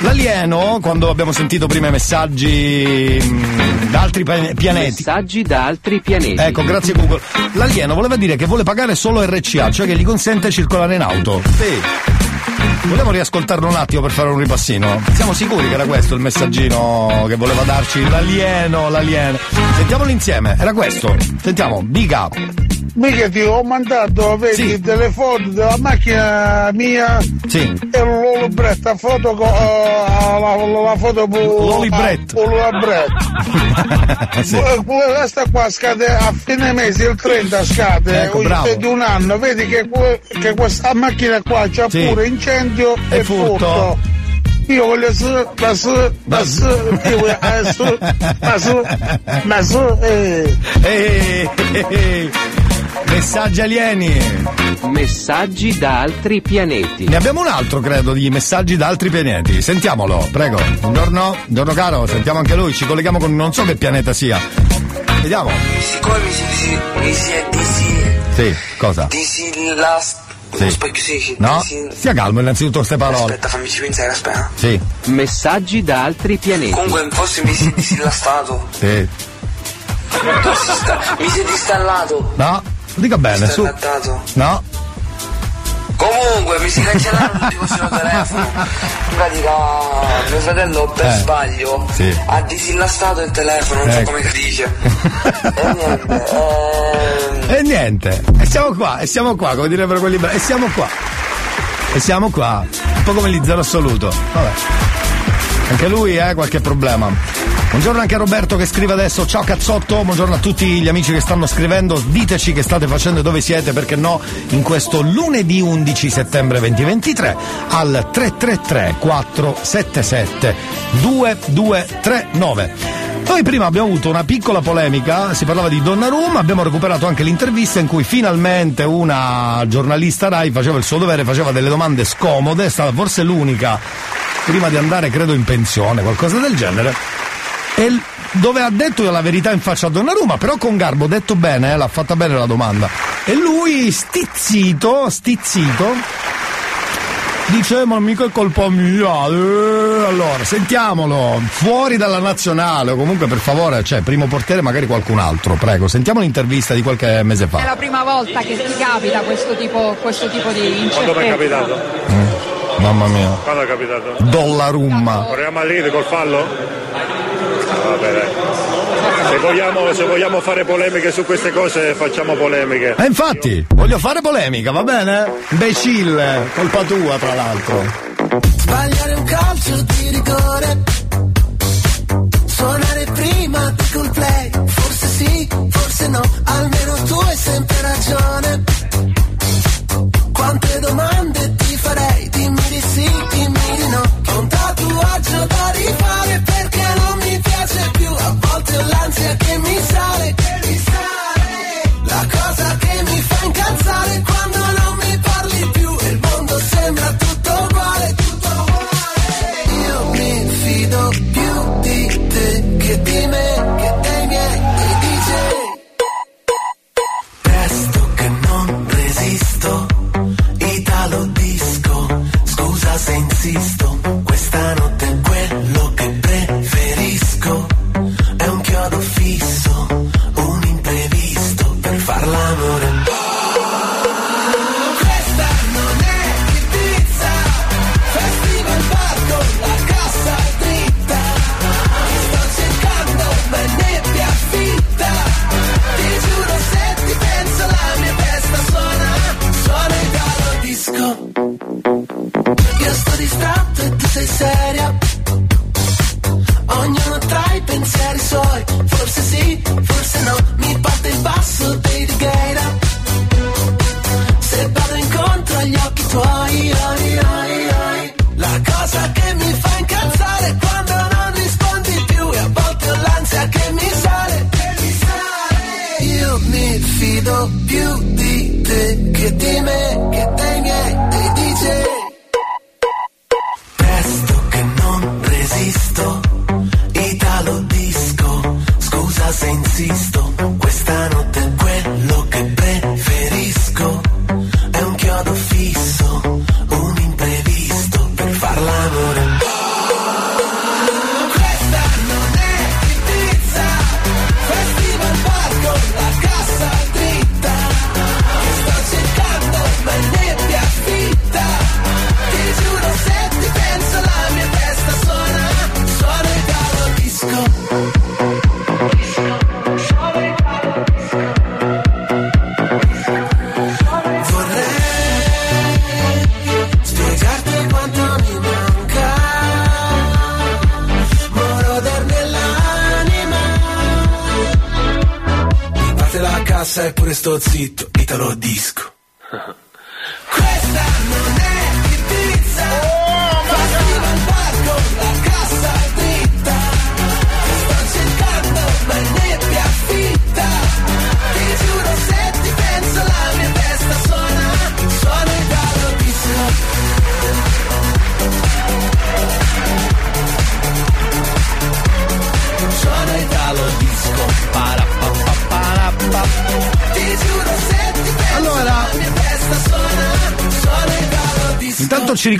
L'alieno, quando abbiamo sentito prima i messaggi mh, da altri pianeti. Messaggi da altri pianeti. Ecco, grazie Google. L'alieno voleva dire che vuole pagare solo RCA, cioè che gli consente di circolare in auto. Sì. Volevo riascoltarlo un attimo per fare un ripassino. Siamo sicuri che era questo il messaggino che voleva darci l'alieno, l'alieno. Sentiamolo insieme, era questo. Sentiamo, big up. Mica ti ho mandato, vedi, Sì. delle foto della macchina mia Sì. e l'olibretta, foto co- eh, la, la foto (laughs) sì. Eh, Questa qua scade a fine mese, il 30 scade, Ecco, di un anno, vedi che, che questa macchina qua c'ha Sì. pure incendio E e, furto. Io voglio su, ma su, ma su, io voglio, su, ma su, ma su, eh. (laughs) Eh, eh, eh. Messaggi alieni. Messaggi da altri pianeti. Ne abbiamo un altro, credo, di messaggi da altri pianeti. Sentiamolo, prego. Buongiorno, buongiorno caro, sentiamo anche lui. Ci colleghiamo con non so che pianeta sia. Vediamo. Siccome mi si, mi si, mi si è disi, Sì, cosa? Sì. Non so che si dice. No? Stia calmo innanzitutto queste parole. Aspetta, fammici pensare, aspetta. Sì, Messaggi da altri pianeti. Comunque, forse mi si è disillastato. sì. Mi si è distallato. No, dica bene, su. No, Comunque, mi si cancellarono (laughs) tutti questi il telefono. In pratica, mio fratello per Eh. sbaglio Sì. ha disillastato il telefono, non so Ecco. come si dice. (laughs) e niente, ehm, e niente. E siamo qua, e siamo qua, come direbbero quelli bravi. E siamo qua. E siamo qua. Un po' come gli zero assoluto. Vabbè. Anche lui, eh, qualche problema. Buongiorno anche a Roberto che scrive adesso, ciao cazzotto, buongiorno a tutti gli amici che stanno scrivendo, diteci che state facendo e dove siete, perché no, in questo lunedì 11 settembre 2023 al 333 477 2239. Noi prima abbiamo avuto una piccola polemica, si parlava di Donnarumma, abbiamo recuperato anche l'intervista in cui finalmente una giornalista Rai faceva il suo dovere, faceva delle domande scomode, è stata forse l'unica prima di andare credo in pensione, qualcosa del genere. E dove ha detto la verità in faccia a Donnarumma, però con garbo, detto bene, eh, l'ha fatta bene la domanda. E lui stizzito, stizzito, dice ma mica è colpa mia. Eh, allora, sentiamolo, fuori dalla nazionale, o comunque per favore, cioè, primo portiere magari qualcun altro, prego. Sentiamo l'intervista di qualche mese È fa. la prima volta che ti capita questo tipo, questo tipo di incertezza. Quando mi è capitato? Mamma mia. Quando è capitato? Dollarumma. Proviamo a lì col fallo? Vabbè, dai. Se vogliamo, se vogliamo fare polemiche su queste cose, facciamo polemiche. E infatti, voglio fare polemica, va bene? Imbecille, colpa tua tra l'altro. Sbagliare un calcio di rigore Suonare prima di col play Forse sì, forse no Almeno tu hai sempre ragione Quante domande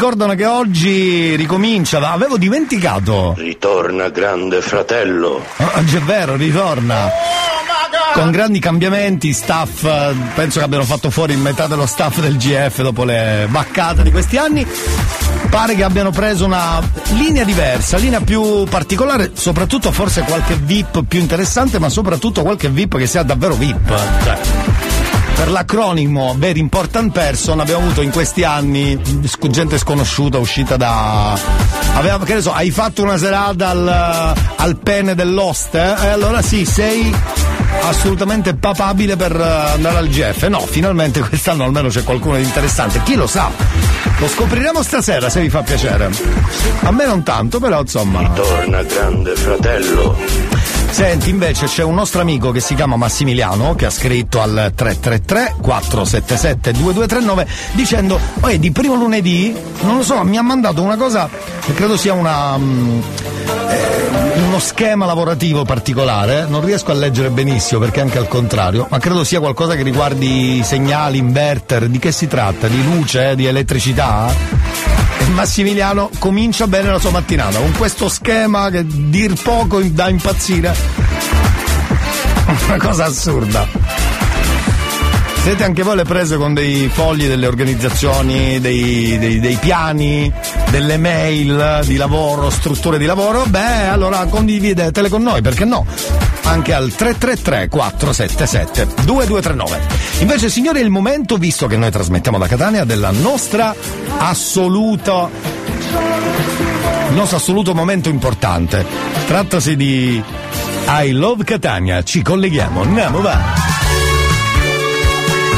ricordano che oggi ricomincia, ma avevo dimenticato. Ritorna grande fratello. Ah, Oggi è vero, ritorna. Con grandi cambiamenti, staff, penso che abbiano fatto fuori metà dello staff del GF dopo le baccate di questi anni. Pare che abbiano preso una linea diversa, linea più particolare, soprattutto forse qualche VIP più interessante, ma soprattutto qualche VIP che sia davvero VIP. Cioè, per l'acronimo Very Important Person abbiamo avuto in questi anni gente sconosciuta uscita da. Aveva, che ne so, hai fatto una serata al, al pene dell'host? Eh? E allora sì, sei assolutamente papabile per andare al GF. No, finalmente quest'anno almeno c'è qualcuno di interessante. Chi lo sa? Lo scopriremo stasera se vi fa piacere. A me non tanto, però insomma. Ritorna grande fratello. Senti, invece c'è un nostro amico che si chiama Massimiliano che ha scritto al 333 477 2239 dicendo "Poi di primo lunedì, non lo so, mi ha mandato una cosa che credo sia una mm, eh, uno schema lavorativo particolare, non riesco a leggere benissimo perché anche al contrario, ma credo sia qualcosa che riguardi segnali, inverter, di che si tratta? Di luce, di elettricità? (laughs) Massimiliano comincia bene la sua mattinata con questo schema che dir poco da impazzire. (laughs) Una cosa assurda. Siete anche voi alle prese con dei fogli delle organizzazioni, dei, dei- dei piani, delle mail di lavoro, strutture di lavoro? Beh, allora condividetele con noi, perché no? Anche al 333 477 2239. Invece, signori, è il momento, visto che noi trasmettiamo da Catania, della nostra assoluta il nostro assoluto momento importante. Trattasi di I Love Catania, ci colleghiamo, andiamo va.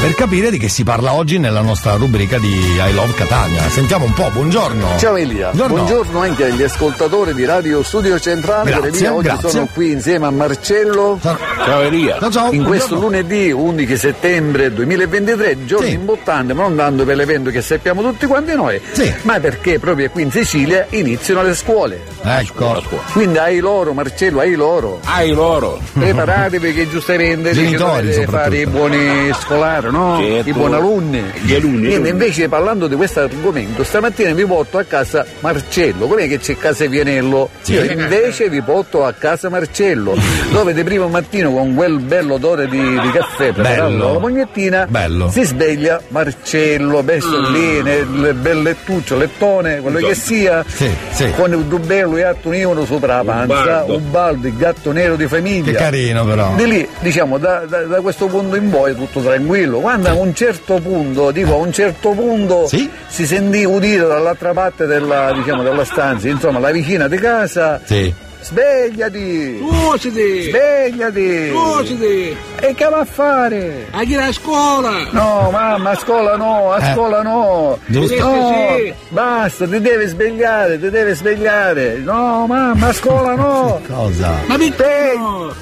Per capire di che si parla oggi nella nostra rubrica di I Love Catania. Sentiamo un po', buongiorno. Ciao Elia, Buongiorno. buongiorno anche agli ascoltatori di Radio Studio Centrale. Grazie, Elia, oggi grazie. sono qui insieme a Marcello. Ciao Elia. Ciao, ciao, In questo buongiorno. lunedì 11 settembre 2023, giorno importante, ma non tanto per l'evento che sappiamo tutti quanti noi, ma perché proprio qui in Sicilia iniziano le scuole. Ecco. Quindi ai loro, Marcello, ai loro. Ai loro. Preparatevi perché giustamente dice, Genitori, fare i buoni scolari, no? Certo. I buoni alunni. Gli alunni, Quindi alunni. invece parlando di questo argomento, stamattina vi porto a casa Marcello. Com'è che c'è casa Vianello? Sì. Io invece vi porto a casa Marcello, dove di primo mattino con quel bello odore di, di caffè preparato Bello. dalla mognettina Bello. si sveglia Marcello, messo lì nel bel lettuccio, lettone, quello che sia, Sì, sì. con il dubello e attonivano sopra la panza, un baldo, il gatto nero di famiglia. Che carino però. Di lì, diciamo, da, da- da questo punto in poi è tutto tranquillo. Quando a un certo punto, dico a un certo punto, si sentì udire dall'altra parte della, diciamo, della stanza, insomma, la vicina di casa. Sì. Svegliati! Suociti! Svegliati! Suociti! E che va a fare? A chi a scuola! No, mamma, a scuola no, a Eh. scuola no. Giusto. No, Sì. basta, ti devi svegliare, ti devi svegliare. No, mamma, a scuola no. (laughs) Cosa? Ma piccolo!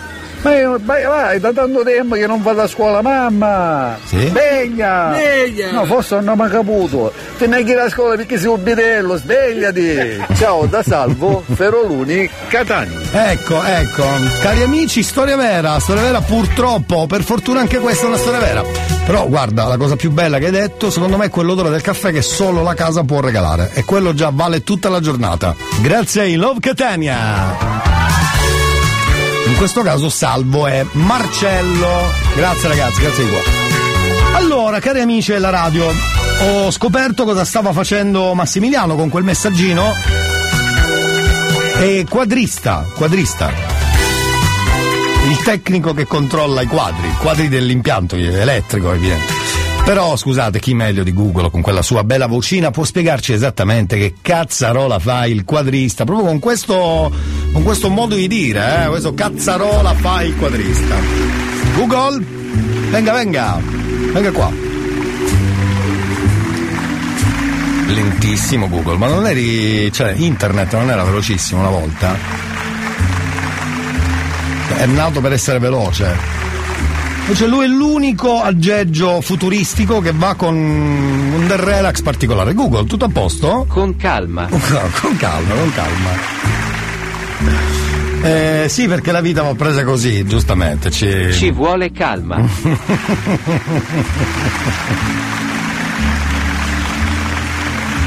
Ma io, vai, vai, da tanto tempo che non vado a scuola, mamma! Sì? Sveglia! Sveglia! No, forse non ho mai capito. Te ne a scuola perché sei un bidello, svegliati! (laughs) Ciao, da Salvo, Feroluni, Catania. Ecco, ecco, cari amici, storia vera, storia vera purtroppo, per fortuna anche questa è una storia vera. Però guarda, la cosa più bella che hai detto, secondo me è quell'odore del caffè che solo la casa può regalare. E quello già vale tutta la giornata. Grazie ai Love Catania! In questo caso Salvo è Marcello. Grazie ragazzi, grazie di cuore. Allora, cari amici della radio, ho scoperto cosa stava facendo Massimiliano con quel messaggino. È quadrista, quadrista. Il tecnico che controlla i quadri, quadri dell'impianto elettrico, evidente. Però scusate, chi meglio di Google con quella sua bella vocina può spiegarci esattamente che cazzarola fa il quadrista, proprio con questo, con questo modo di dire, eh? questo cazzarola fa il quadrista. Google? Venga, venga. Venga qua. Lentissimo Google, ma non eri. cioè internet non era velocissimo una volta? È nato per essere veloce. Invece lui è l'unico aggeggio futuristico che va con un del relax particolare. Google, tutto a posto? Con calma. (laughs) con calma, con calma. Eh, sì, perché la vita va presa così, giustamente. Ci, Ci vuole calma. (laughs)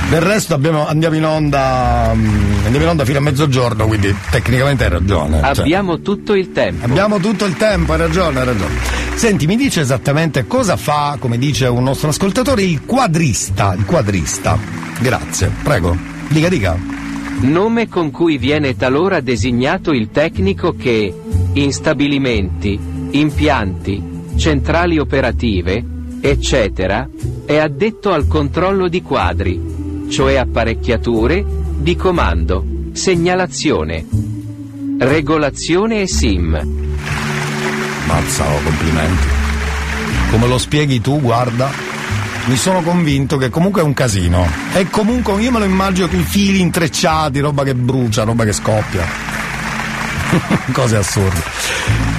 Del resto abbiamo- andiamo in onda. mm, Andiamo in onda fino a mezzogiorno, quindi tecnicamente hai ragione. cioè. Abbiamo tutto il tempo. Abbiamo tutto il tempo, hai ragione, hai ragione. Senti, mi dice esattamente cosa fa, come dice un nostro ascoltatore, il quadrista. Il quadrista. Grazie, prego. Dica, dica. Nome con cui viene talora designato il tecnico che, in stabilimenti, impianti, centrali operative, eccetera, è addetto al controllo di quadri, cioè apparecchiature, di comando, segnalazione, regolazione e SIM. Mazza, complimenti. Come lo spieghi tu, guarda, mi sono convinto che comunque è un casino. E comunque io me lo immagino con i fili intrecciati, roba che brucia, roba che scoppia. (laughs) Cose assurde.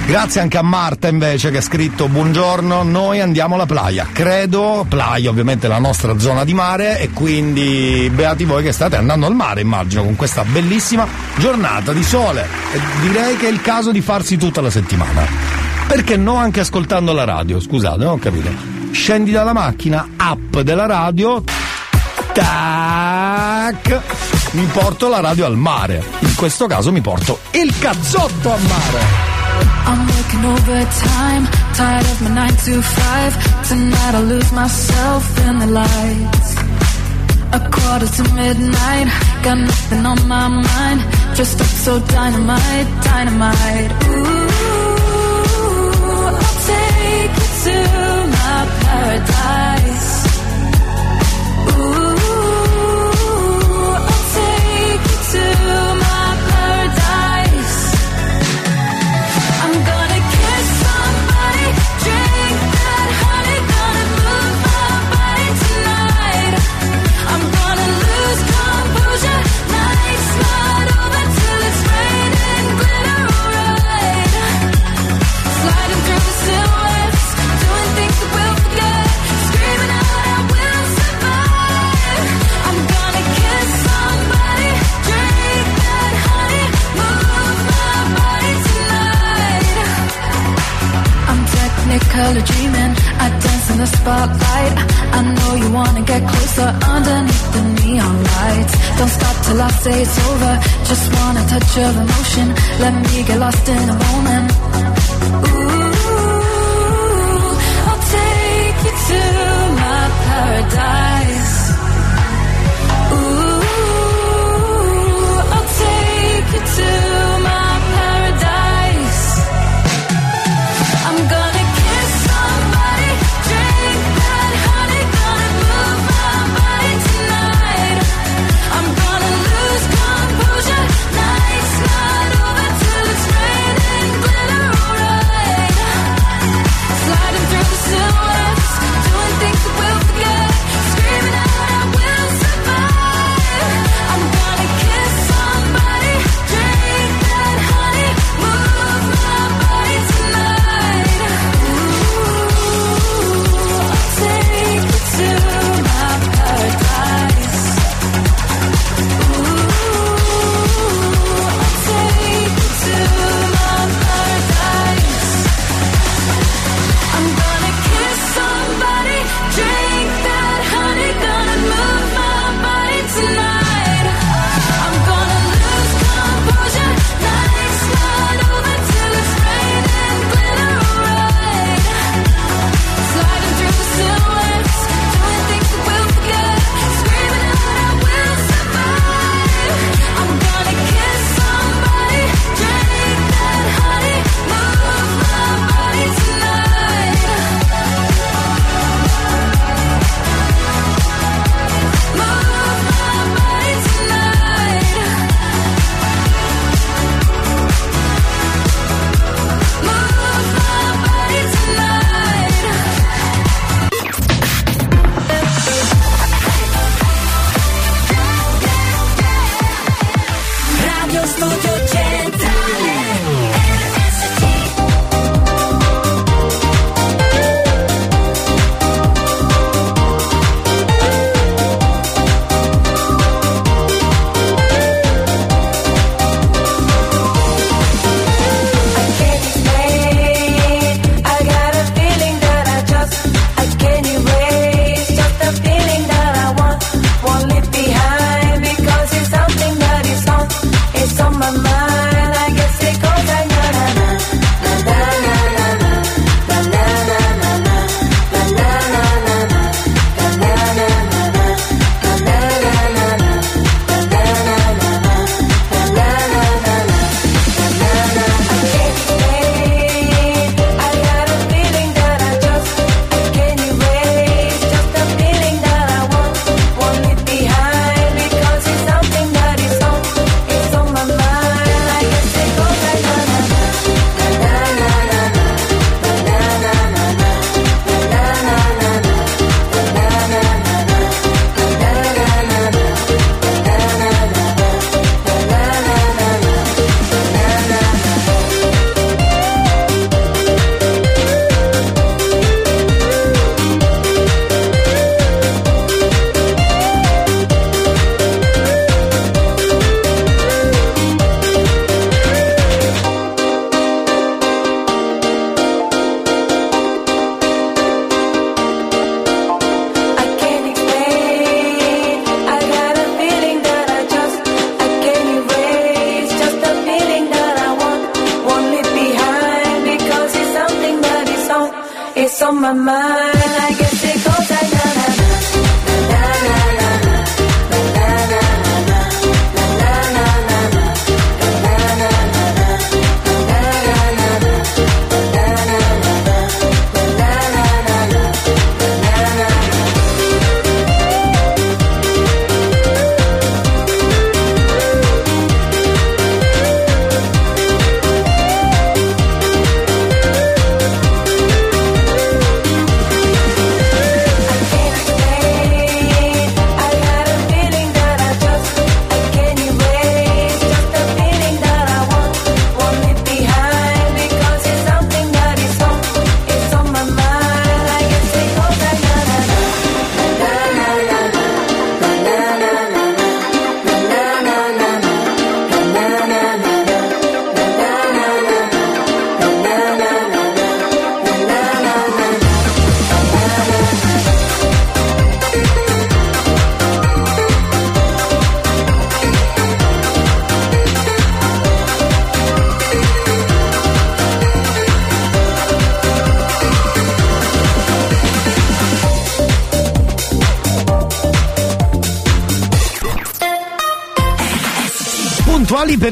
Grazie anche a Marta invece che ha scritto buongiorno, noi andiamo alla playa. Credo, playa ovviamente la nostra zona di mare e quindi beati voi che state andando al mare immagino con questa bellissima giornata di sole. E direi che è il caso di farsi tutta la settimana. Perché no anche ascoltando la radio? Scusate, non ho capito. Scendi dalla macchina, app della radio, tac, mi porto la radio al mare. In questo caso mi porto il cazzotto al mare. I'm working overtime, tired of my 9 to 5. Tonight I'll lose myself in the lights. A quarter to midnight, got nothing on my mind. Dressed up so dynamite, dynamite. Ooh, I'll take you to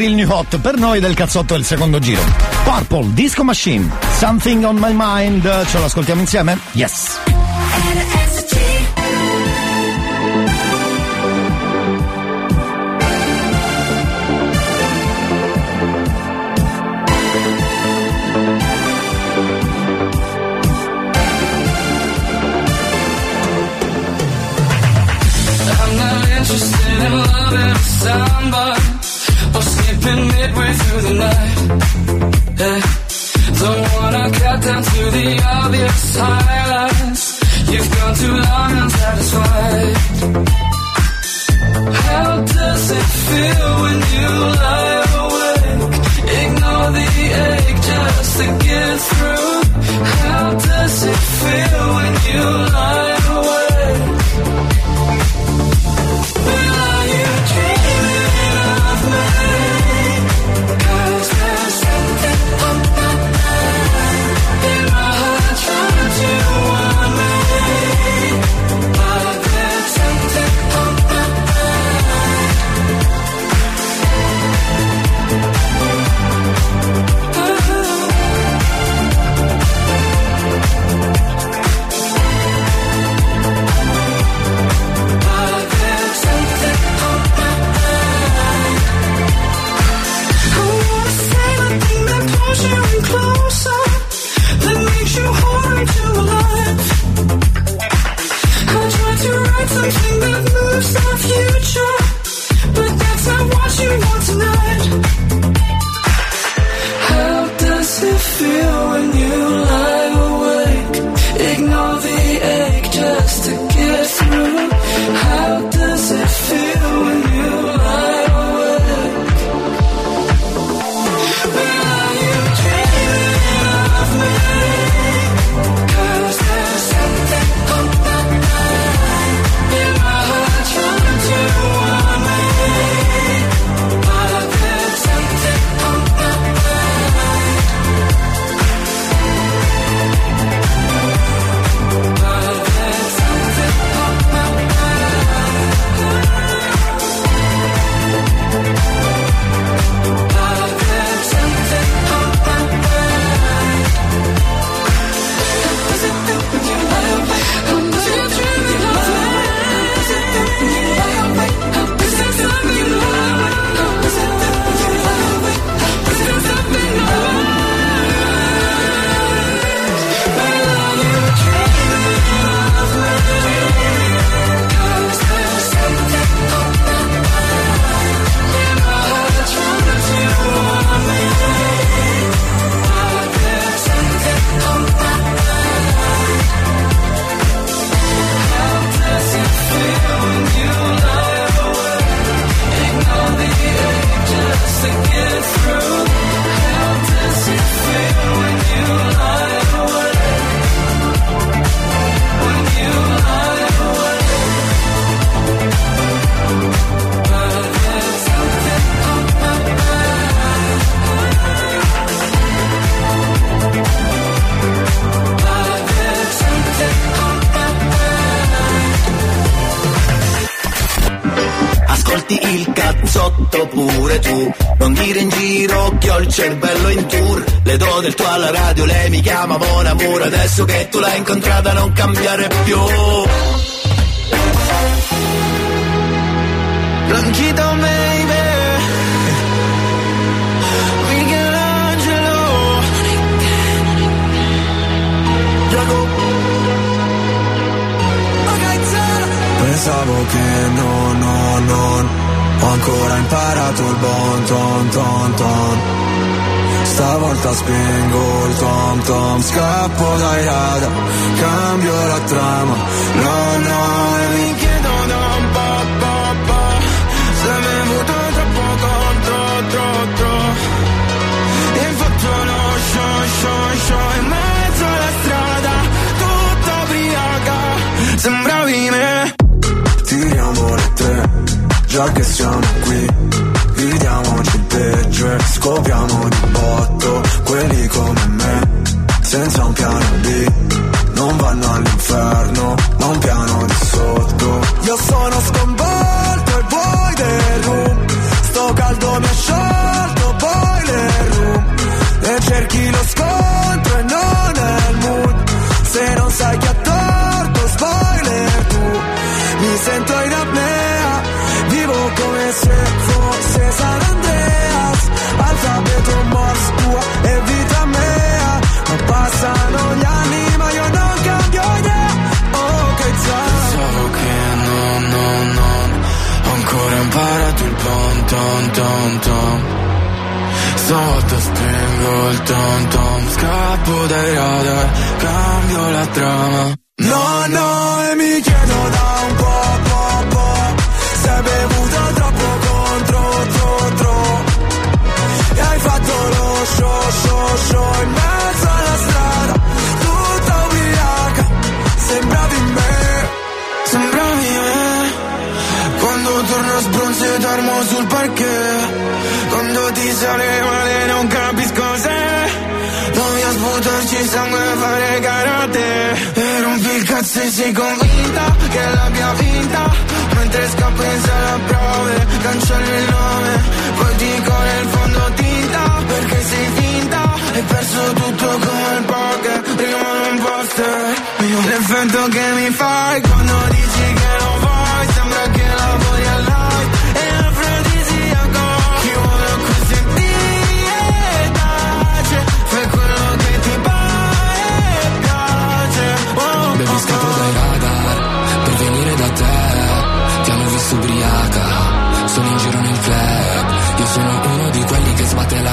il new hot per noi del cazzotto del secondo giro. Purple, Disco Machine, Something on My Mind, ce l'ascoltiamo insieme? Yes. I'm not interested in love and. sleeping midway through the night. Yeah. Don't wanna cut down to the obvious highlights. You've gone too long unsatisfied. Sotto pure tu. Non dire in giro che ho il cervello in tour. Le do del tuo alla radio, lei mi chiama Mon Amour. Adesso che tu l'hai incontrata non cambiare più. Blanchito baby. Michelangelo. Pensavo che no, no, non Ho ancora imparato il bon ton ton ton. Stavolta spingo il tom tom. Scappo dai radar Cambio la trama. No, no, e mi chiedo da un po', Se mi è avuto troppo show, show, In mezzo alla strada Tutta ubriaca. Sembravi Già che siamo qui. Vediamoci il peggio e scopriamo di botto Quelli come me Senza un piano B. Non vanno all'inferno Ma un piano di sotto. Io sono sconvolto ton ton ton Stavolta spingo il tom tom. Scappo dai radar Cambio la trama karate E rompi il cazzo e sei convinta che l'abbia vinta. Mentre scappo in sala prove Cancello il nome. Poi dico nel fondo tinta Perché sei finta. Hai perso tutto come il poker Rimane un poster L'effetto che mi fai Quando dici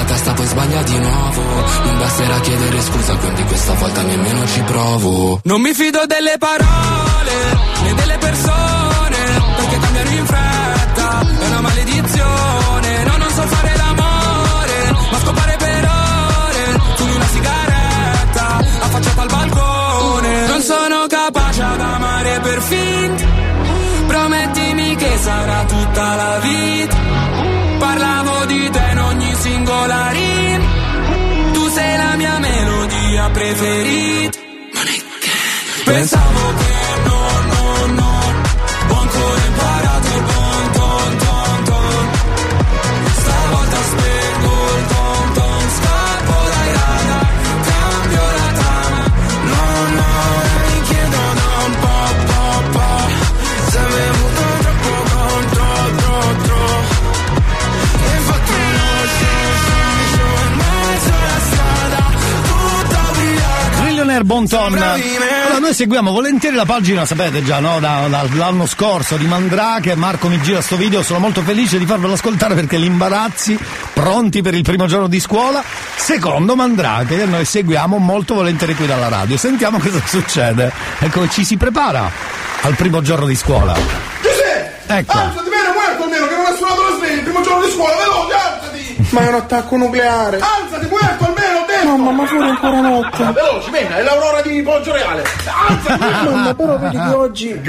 testa poi sbaglia di nuovo. Non basterà chiedere scusa, quindi questa volta nemmeno ci provo. Non mi fido delle parole né delle persone perché cambiano in fretta. È una maledizione. No, non so fare l'amore, ma scopare per ore. Fumi una sigaretta, affacciata al balcone. Non sono capace ad amare per finta. Promettimi che sarà tutta la vita. Parlavo di te in ogni singola rima. Tu sei la mia melodia preferita. Pensavo che no, Bonton. Me. Allora, noi seguiamo volentieri la pagina, sapete già, no? Da- dall'anno scorso di Mandrake. Marco mi gira sto video, sono molto felice di farvelo ascoltare perché li imbarazzi pronti per il primo giorno di scuola. Secondo Mandrake, che noi seguiamo molto volentieri qui dalla radio. Sentiamo cosa succede e come ci si prepara al primo giorno di scuola. Giuseppe! Ecco. Alzati, vieni muerto almeno che non ha suonato la sveglia il primo giorno di scuola, veloce, alzati! Ma è un attacco nucleare! Alzati, muerto almeno, detto! Mamma, ma pure ancora notte! Ah, veloce, venga, è l'aurora di Poggio Reale! Alzati! (laughs) Mamma, però vedi che oggi...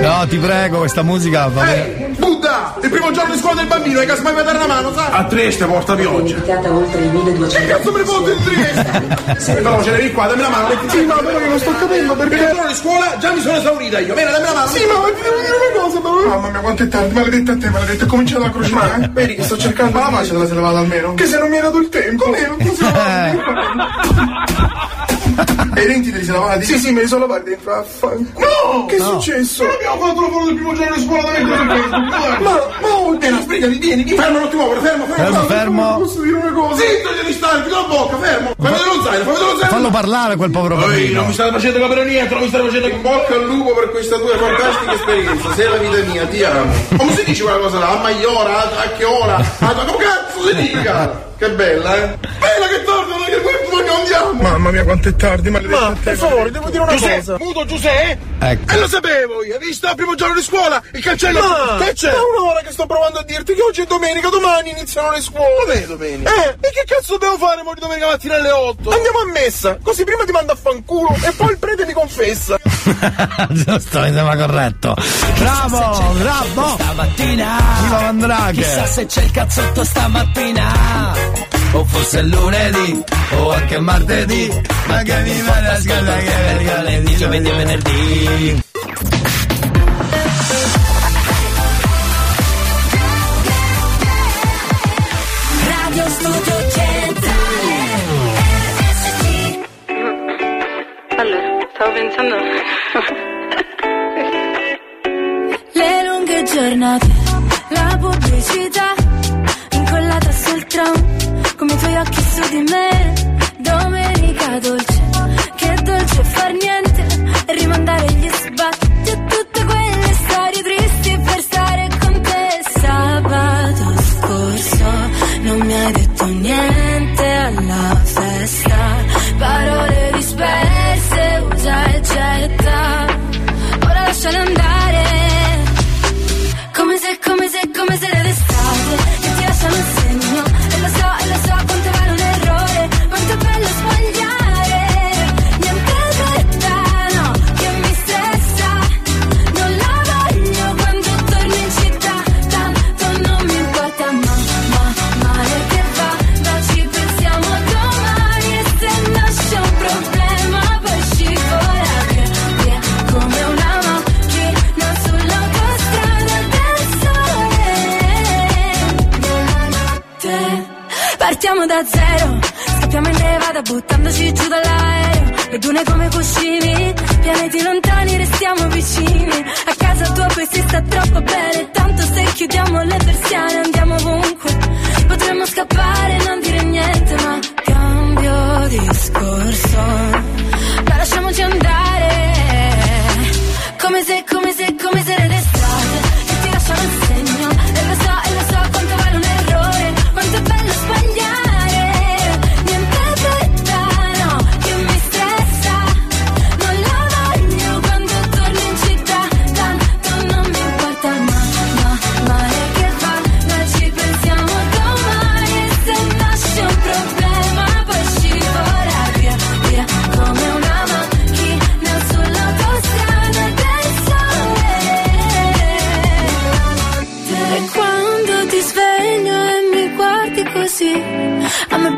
No, ti prego, questa musica va bene. Il primo giorno di scuola del bambino, hai casomai per dare una mano, sa? A Trieste porta pioggia. oltre i 1200. Che cazzo me ne fotte in Trieste? Sì, però ce devi qua, dammi la mano. Sì, ma però io non sto capendo perché. Il primo giorno di scuola già mi sono esaurita io. Bene, dammi la mano. Sì, ma ti devo dire una cosa, ma. Mamma mia, quanto è tardi, maledetta a te, maledetta, è cominciato a crociare. Vedi che sto cercando la pace della se levata almeno. Che se non mi era dato il tempo. Come? Non tempo. (laughs) E i denti te li sei lavati? Sì, sì, me li sono lavati dentro. Affanculo. No! Che è No. successo? Non abbiamo fatto la foto del primo giorno di scuola da mettere Facebook. Ma, ma, oh, vieni, sbrigati, vieni, vieni. Fermo un attimo, fermo, fermo. Fermo, fermo. Posso dire una cosa? Zitto, devi stare, chiudi la bocca, fermo. Fammi vedere lo zaino, fammi vedere lo zaino. Fallo parlare quel povero Ehi, non bambino. mi state facendo capire niente, non mi state facendo in bocca al lupo per questa tua fantastica esperienza. Sei la vita mia, ti amo. Come si dice quella cosa là? A maiora, a, a che ora? A, come cazzo si dica? Che bella, eh? Bella che torna, che poi andiamo. Mamma mia, quanto è tardi, maledetta. Ma, per favore, devo dire una Giuseppe, cosa. Muto Giuseppe? Ecco. E lo sapevo io, hai visto al primo giorno di scuola? Il cancello. Ma, che c'è? È un'ora che sto provando a dirti che oggi è domenica, domani iniziano le scuole. Com'è domenica? Eh, e che cazzo dobbiamo fare mo di domenica mattina alle 8? Andiamo a messa, così prima ti mando a fanculo e poi il prete mi confessa. (laughs) Giusto, mi sembra corretto. Bravo, bravo. Stamattina Viva Mandraghe. Chissà se c'è il cazzotto stamattina O forse è lunedì O anche martedì Ma che mi viene a scuola che è mercoledì Giovedì e venerdì Radio Studio Centrale RSC Allora, stavo pensando. Le lunghe giornate, la pubblicità, incollata sul tram, come i tuoi occhi su di me. Domenica dolce, che dolce far niente, e rimandare gli sbatti a tutte quelle storie tristi per stare con te. Sabato scorso non mi hai detto niente alla festa, parole disperse, usa e getta. Ora lasciale andare Come se, come se, come se l'estate Che ti Partiamo da zero. Scappiamo in nevada buttandoci giù dall'aereo. Le dune come cuscini Pianeti lontani restiamo vicini. A casa tua poi si sta troppo bene. Tanto se chiudiamo le persiane andiamo ovunque. Potremmo scappare e non dire niente Ma cambio discorso. Ma lasciamoci andare. Come se, come se, come se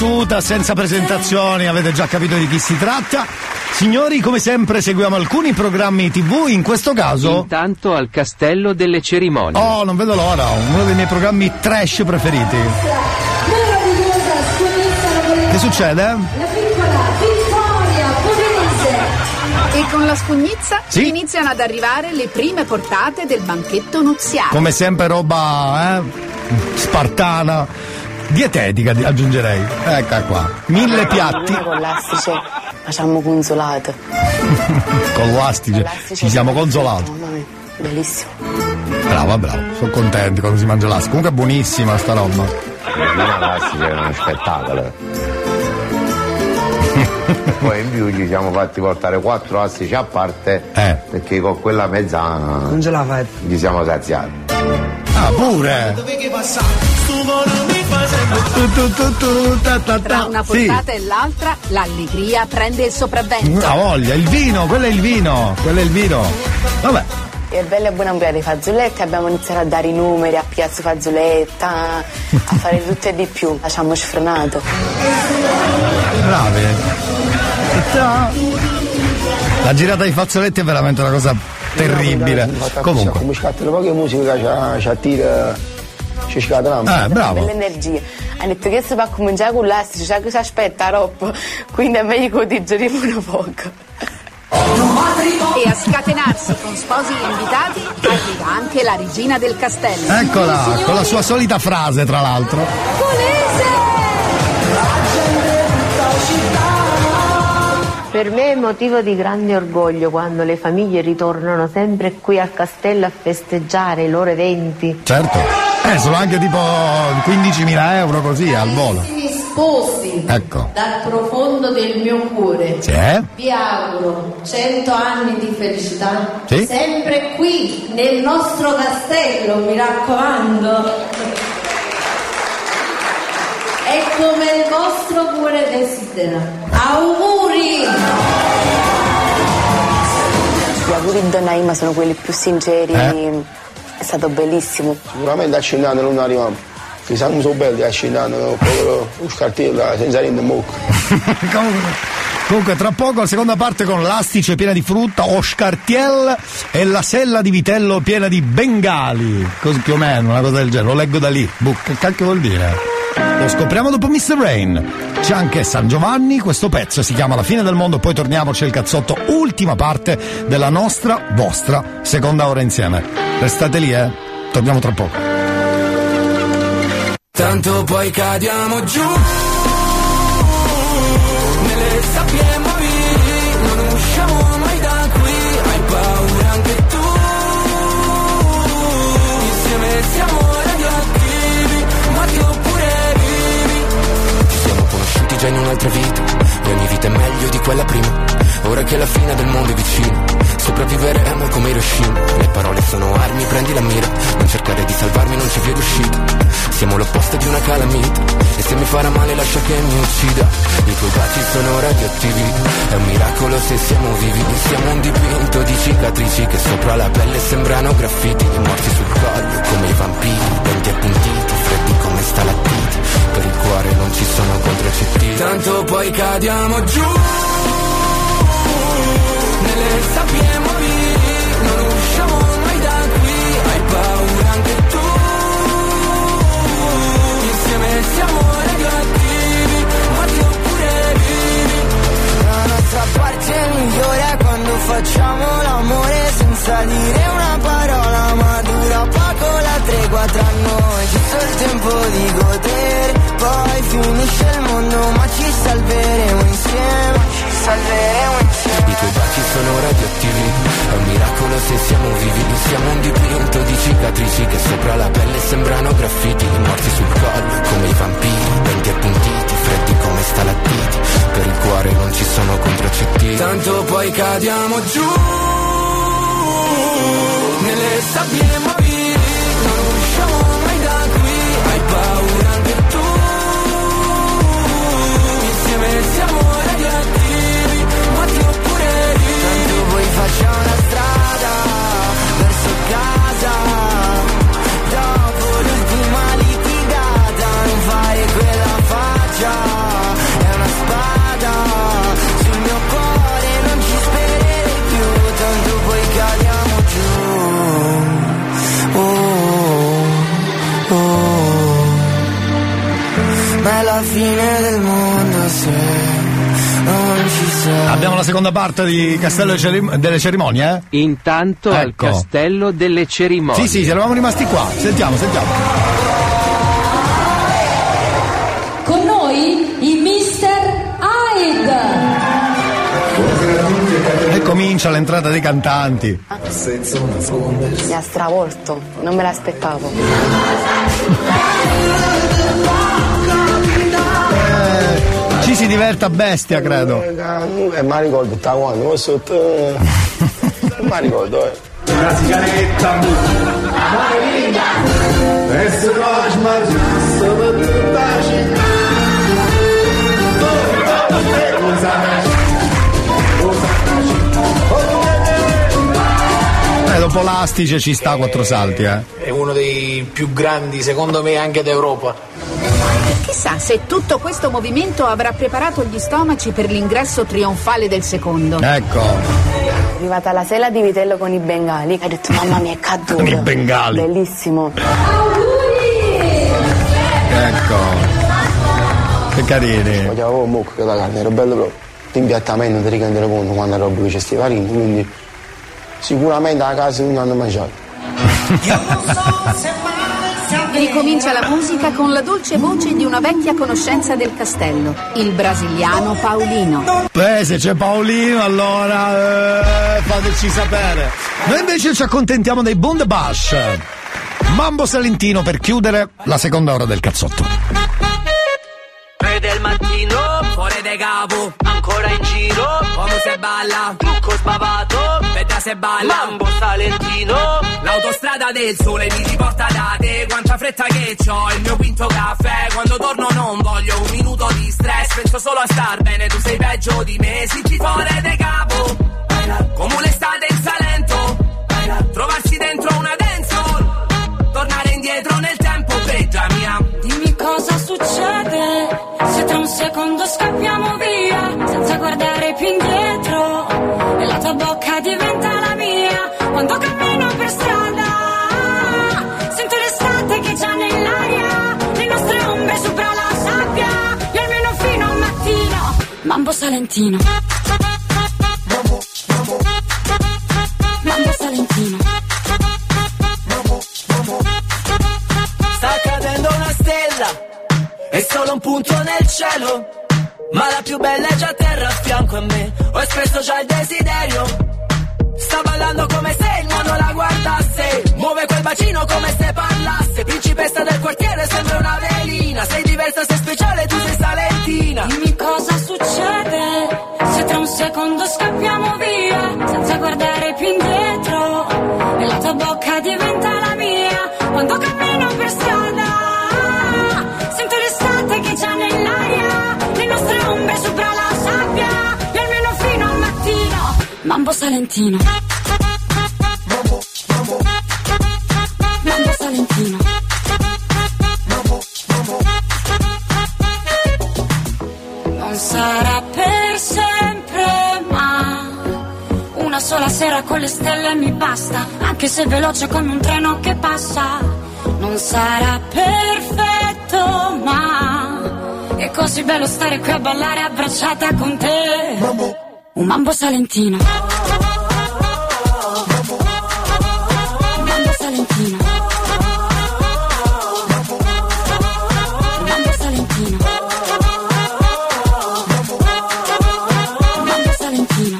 l'avete riconosciuta senza presentazioni, avete già capito di chi si tratta. Signori, come sempre seguiamo alcuni programmi TV, in questo caso... Intanto al castello delle cerimonie. Oh, non vedo l'ora, uno dei miei programmi trash preferiti. Che succede? La piccola Vittoria Pugliese E con la scugnizza Sì? iniziano ad arrivare le prime portate del banchetto nuziale. Come sempre roba, eh? Spartana. Dietetica di- aggiungerei. Ecco qua. Mille piatti Con l'astice facciamo consolato. (laughs) con l'astice. Ci siamo consolati. Mamma mia, bellissimo. Bravo, bravo. Sono contenti quando si mangia l'astice. Comunque è buonissima sta roba. La classica è uno spettacolo. (laughs) Poi in più ci siamo fatti portare quattro astici a parte perché con quella mezza non ce la fai. Ci siamo saziati. Ah, pure! Tu, ta, ta, Tra una Sì. portata e l'altra, l'allegria prende il sopravvento. Ha voglia, il vino, quello è il vino, quello è il vino. Vabbè, E bella e buona ampliare i fazzoletti, abbiamo iniziato a dare i numeri, a piazza fazzoletta, a fare tutto e di più. Lasciamo sfrenato. bravi. La girata dei fazzoletti è veramente una cosa terribile. Comunque. Come scatta poche musica ci attira, ci scatta Eh, bravo. Bella energia. Hanno detto che si va a cominciare con l'astice, cioè che si aspetta troppo. Quindi è meglio che digeriamo una poco. E a scatenarsi con sposi invitati arriva anche la regina del castello. Eccola, con la sua solita frase, tra l'altro. Per me è motivo di grande orgoglio quando le famiglie ritornano sempre qui al castello a festeggiare i loro eventi. Certo. Eh, sono anche tipo 15.000 euro così al volo. Sposi, Ecco. dal profondo del mio cuore, Sì, eh? vi auguro 100 anni di felicità, Sì. sempre qui nel nostro castello, mi raccomando. È come il vostro cuore desidera. Auguri! Gli auguri di Donna Ima sono quelli più sinceri. Eh? È stato bellissimo. Sicuramente a Cinano non arriviamo. Che siamo so belli a Cinano, povero un scartiello senza niente mucco. (laughs) Comunque, comunque, tra poco la seconda parte con l'astice piena di frutta, Oscartiel e la sella di vitello piena di bengali. Così più o meno, una cosa del genere. Lo leggo da lì. Boh, che cacchio vuol dire? Lo scopriamo dopo Mr. Rain. C'è anche San Giovanni, questo pezzo si chiama La fine del mondo, poi torniamo, c'è il cazzotto, ultima parte della nostra, vostra, seconda ora insieme. Restate lì, eh? Torniamo tra poco. Tanto poi cadiamo giù quella prima. Ora che la fine del mondo è vicina, sopravviveremo come Hiroshima. Le parole sono armi, prendi la mira. Non cercare di salvarmi, non c'è via d'uscita. Siamo l'opposto di una calamita. E se mi farà male, lascia che mi uccida. I tuoi baci sono radioattivi. È un miracolo se siamo vivi. Siamo un dipinto di cicatrici che sopra la pelle sembrano graffiti. Morti sul collo come i vampiri. Denti appuntiti, come stalattiti. Per il cuore non ci sono contraccettivi. Tanto poi cadiamo giù. Nelle sabbie mobili non usciamo mai da qui. Hai paura anche tu. Insieme siamo radioattivi morti oppure vivi. La nostra parte migliore è quando facciamo l'amore senza dire una parola ma dura poco la tregua tra noi il tempo di godere. Poi finisce il mondo ma ci salveremo insieme ci salveremo insieme. I tuoi baci sono radioattivi è un miracolo se siamo vivi. Siamo un dipinto di cicatrici che sopra la pelle sembrano graffiti. Morti sul collo come i vampiri denti appuntiti freddi come stalattiti. Per il cuore non ci sono contraccettivi tanto poi cadiamo giù nelle sabbie mobili non usciamo facciamo una strada verso casa. Dopo l'ultima litigata non fare quella faccia. È una spada sul mio cuore non ci spererei più tanto poi cadiamo giù. Oh, oh. ma è la fine del mondo se Abbiamo la seconda parte di Castello delle Cerim- delle Cerimonie, eh? Intanto al Ecco. castello delle cerimonie. Sì, sì, eravamo rimasti qua. Sentiamo, sentiamo. voi i Mister Hyde. E comincia l'entrata dei cantanti. Mi ha stravolto, non me l'aspettavo. Ci si diverte a bestia, credo. Eh, ma ricordo, sta quando, ma sotto... eh, Non mi ricordo, eh. Brasilianetta Esse nós mais sobre Eh, dopo l'astice ci sta a quattro salti, eh. È uno dei più grandi, secondo me, anche d'Europa. Chissà se tutto questo movimento avrà preparato gli stomaci per l'ingresso trionfale del secondo. Ecco. È arrivata la sela di vitello con i bengali. Hai detto, mamma mia, è caduto. I bengali. Bellissimo. Ecco. Che carini. Mangiavo un mucchio da carne, era bello proprio. L'impiattamento non ti rendere conto quando roba che c'è stivalini, quindi sicuramente a casa non hanno mangiato. Ricomincia la musica con la dolce voce di una vecchia conoscenza del castello, il brasiliano Paolino. Beh, se c'è Paolino, allora eh, fateci sapere. Noi invece ci accontentiamo dei Bond Bash. Mambo Salentino per chiudere la seconda ora del cazzotto. Tre del mattino, fuori de capo, ancora in giro, come se balla, trucco spavato, vedrà se balla, mambo salentino, l'autostrada del sole mi riporta da te, quanta fretta che c'ho, il mio quinto caffè, quando torno non voglio un minuto di stress, penso solo a star bene, tu sei peggio di me, si ci fuori de capo, come un'estate in Salento, trovarsi dentro una dancehall, tornare indietro nel tempo, peggia mia, Dimmi cosa succede se tra un secondo scappiamo via senza guardare più indietro. E la tua bocca diventa strada sento l'estate che già nell'aria le nostre ombre sopra la sabbia e almeno fino al mattino mambo salentino mambo salentino Sta cadendo una stella, è solo un punto nel cielo. Ma la più bella è già a terra a fianco a me. Ho espresso già il desiderio. Sta ballando come se il mondo la guardasse. Muove quel bacino come se parlasse. Principessa del quartiere, sembra una velina. Sei diversa, sei speciale, tu sei salentina. Dimmi cosa succede se tra un secondo scappiamo via mambo salentino mambo salentino non sarà per sempre ma una sola sera con le stelle mi basta anche se veloce come un treno che passa. Non sarà perfetto ma è così bello stare qui a ballare abbracciata con te un mambo salentino mambo salentino mambo salentino mambo salentino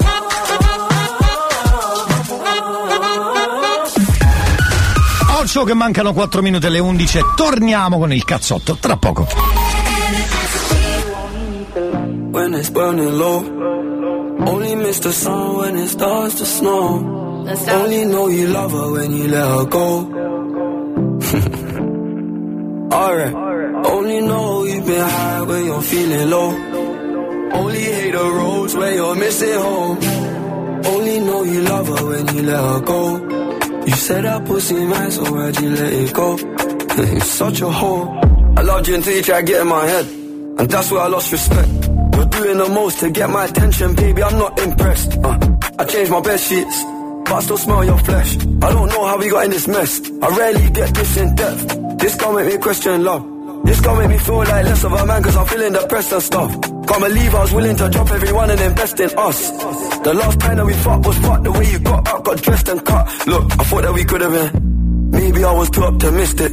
Occhio che mancano 4 minuti alle 11 e torniamo con il cazzotto tra poco. when it's burning low. Only miss the sun when it starts to snow. Only know you love her when you let her go. (laughs) Alright. Only know you've been high when you're feeling low. Only hate the roads where you're missing home. Only know you love her when you let her go. You said that pussy man, so why'd you let it go? (laughs) You're such a hoe. I loved you until you tried to get in my head. And that's where I lost respect. You're doing the most to get my attention, baby. I'm not impressed. Uh, I changed my bed sheets, but I still smell your flesh. I don't know how we got in this mess. I rarely get this in depth. This gon' make me question love. This gon' make me feel like less of a man, cause I'm feeling depressed and stuff. Can't believe I was willing to drop everyone and invest in us. The last time that we fucked was fucked the way you got up, got dressed and cut. Look, I thought that we could have been. Maybe I was too optimistic.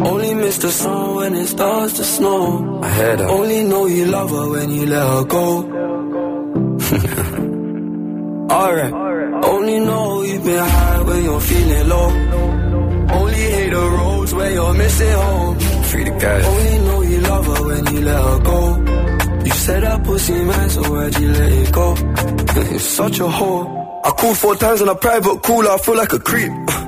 Only miss the sun when it starts to snow. I heard her. Only know you love her when you let her go. (laughs) Alright. Only know you've been high when you're feeling low. Only hate the roads where you're missing home. Free the guys. Only know you love her when you let her go. You said that pussy man, so why'd you let it go? (laughs) You're such a whore. I called four times on a private call, I feel like a creep. (laughs)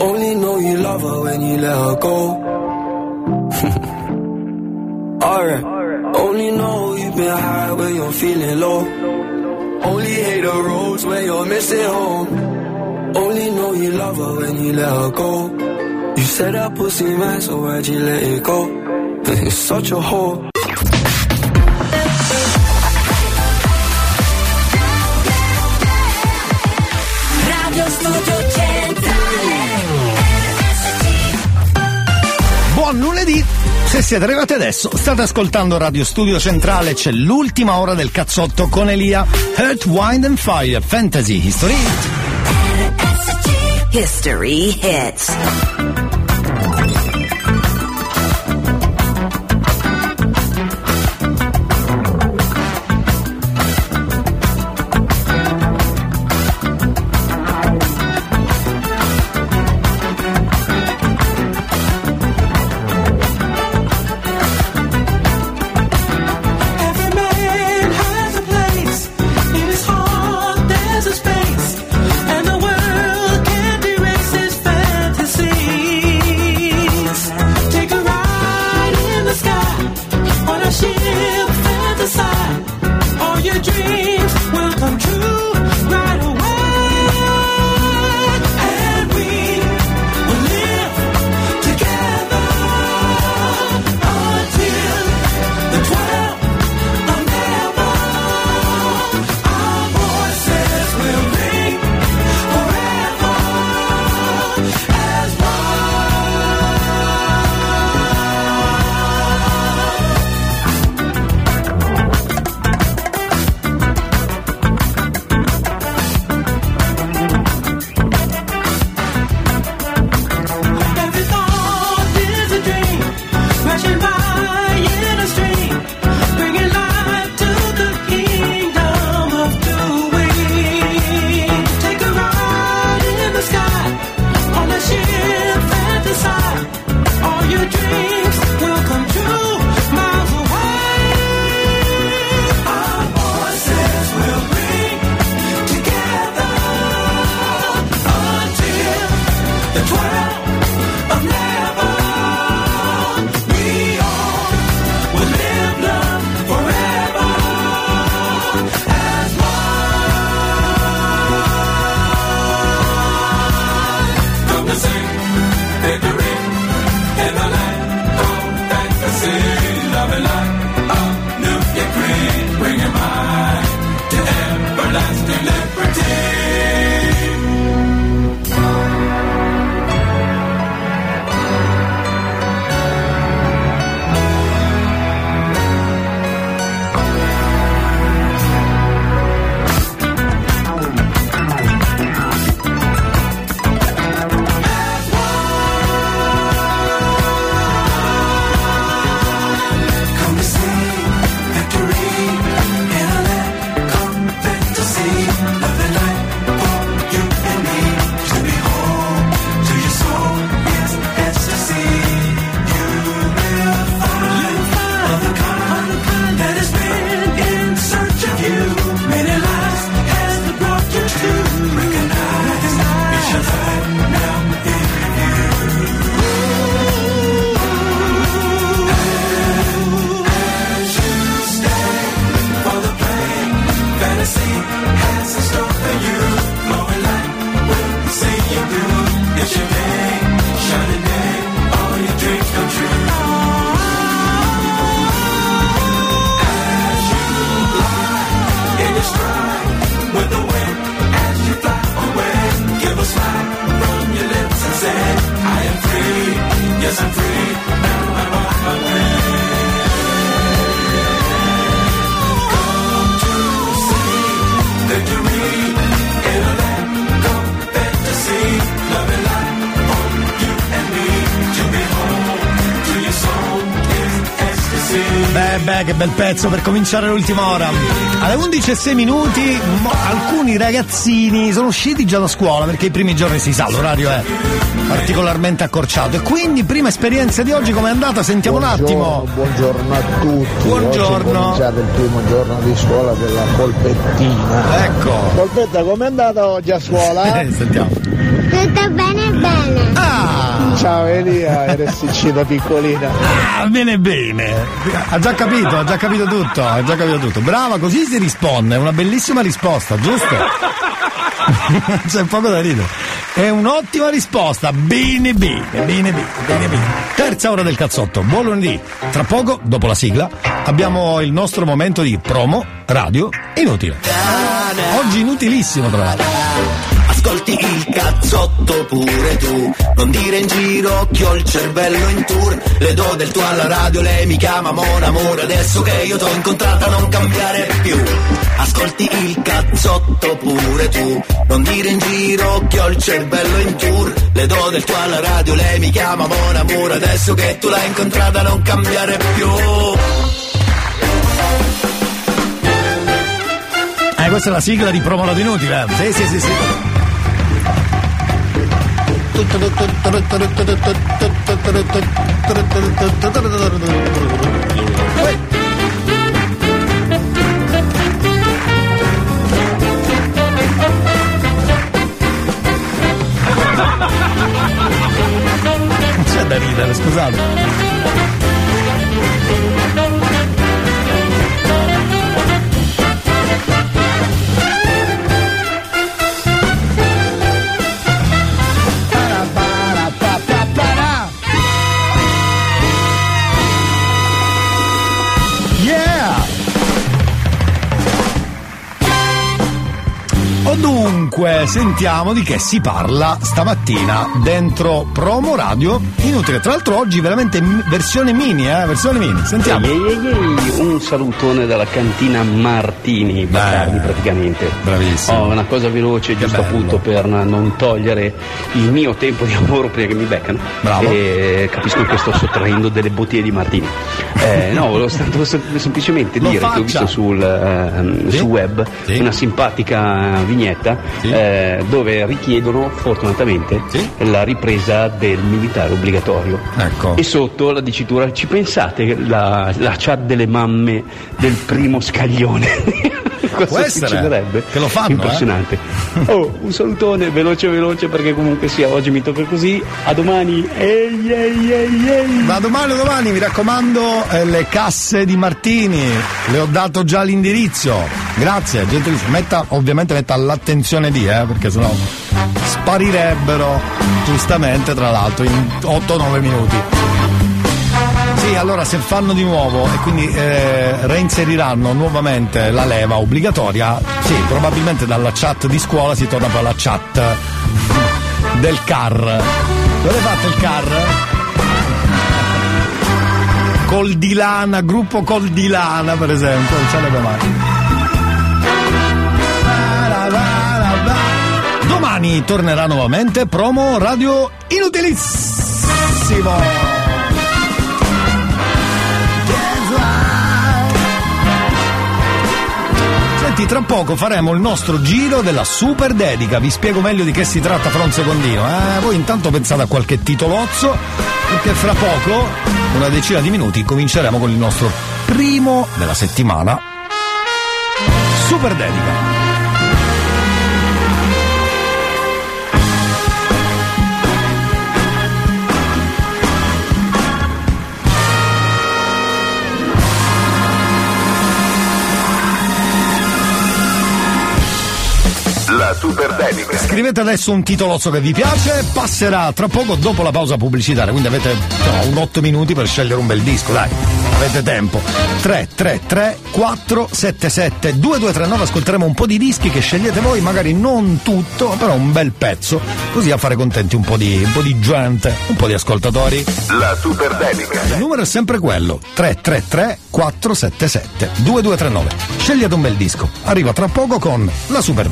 Only know you love her when you let her go. (laughs) Alright. Only know you've been high when you're feeling low. Only hate the roads when you're missing home. Only know you love her when you let her go. You said that pussy man, so why'd you let it go? You're such a whore. Buon lunedì! Se siete arrivati adesso, state ascoltando Radio Studio Centrale, c'è l'ultima ora del cazzotto con Elia. Earth, Wind and Fire, Fantasy History. History hits. Che bel pezzo per cominciare l'ultima ora. Alle 11 e 6 minuti, mo- alcuni ragazzini sono usciti già da scuola perché i primi giorni si sa, l'orario è particolarmente accorciato. E quindi, prima esperienza di oggi, com'è andata? Sentiamo un attimo. Buongiorno a tutti. Buongiorno. Oggi è cominciato il primo giorno di scuola della polpettina. Ecco. Polpetta, com'è andata oggi a scuola? Eh, (laughs) sentiamo. Tutto bene bene. Ah! Ciao Elia, RSC da piccolina. Ah, bene bene. Ha già capito, ha già capito tutto, ha già capito tutto. Brava, così si risponde, è una bellissima risposta, giusto? (laughs) C'è proprio da ridere. È un'ottima risposta. Bene, bene, bene, bene, bene, bene. Terza ora del cazzotto. Buon lunedì. Tra poco, dopo la sigla, abbiamo il nostro momento di promo radio inutile. Oggi inutilissimo, tra l'altro. Ascolti il cazzotto pure tu. Non dire in giro che ho il cervello in tour. Le do del tuo alla radio, lei mi chiama Mon Amore. Adesso che io t'ho incontrata non cambiare più. Ascolti il cazzotto pure tu. Non dire in giro che ho il cervello in tour. Le do del tuo alla radio, lei mi chiama Mon Amore. Adesso che tu l'hai incontrata non cambiare più. Eh, questa è la sigla di promo radio inutile. Sì, sì, sì, sì. C'è da ridere, scusate. Sentiamo di che si parla stamattina dentro Promo Radio Inutile. Tra l'altro oggi veramente m- versione mini, eh, versione mini. Sentiamo. Ehi, ehi, ehi, un salutone dalla cantina Martini, Bacardi praticamente. Bravissimo. Ho una cosa veloce, giusto appunto per non togliere il mio tempo di lavoro prima che mi beccano. Bravo. E capisco che sto sottraendo delle bottiglie di Martini. Eh, no, volevo semplicemente dire che ho visto sul, ehm, Sì. sul web Sì. una simpatica vignetta eh, dove richiedono fortunatamente la ripresa del militare obbligatorio. Ecco. E sotto la dicitura ci pensate la, la chat delle mamme del primo scaglione? (laughs) Cosa Può essere succederebbe? che lo fanno, eh? Impressionante. (laughs) Oh, un salutone veloce veloce perché comunque sia oggi mi tocca così. A domani. Ehi ehi ehi ehi. Da domani o domani mi raccomando eh, le casse di Martini, le ho dato già l'indirizzo. Grazie, gentilissimo. Metta, ovviamente metta l'attenzione lì, eh, perché sennò sparirebbero giustamente tra l'altro in 8-9 minuti. Allora se fanno di nuovo e quindi eh, reinseriranno nuovamente la leva obbligatoria, sì, probabilmente dalla chat di scuola si torna poi alla chat del CAR. Dove fate il CAR? Coldilana, gruppo Coldilana per esempio, non sarebbe mai. Domani tornerà nuovamente promo radio inutilissimo. Senti, tra poco faremo il nostro giro della super dedica. Vi spiego meglio di che si tratta fra un secondino. Eh, voi intanto pensate a qualche titolozzo, perché fra poco, una decina di minuti, cominceremo con il nostro primo della settimana. Super dedica. La super dedica. Scrivete adesso un titolozzo che vi piace, passerà tra poco dopo la pausa pubblicitaria, quindi avete no, un 8 minuti per scegliere un bel disco, dai, avete tempo. 333 477 2239, ascolteremo un po' di dischi che scegliete voi, magari non tutto, però un bel pezzo, così a fare contenti un po' di, un po' di gente, un po' di ascoltatori. La super dedica. Il numero è sempre quello, 333 477 2239. Scegliete un bel disco. Arriva tra poco con la super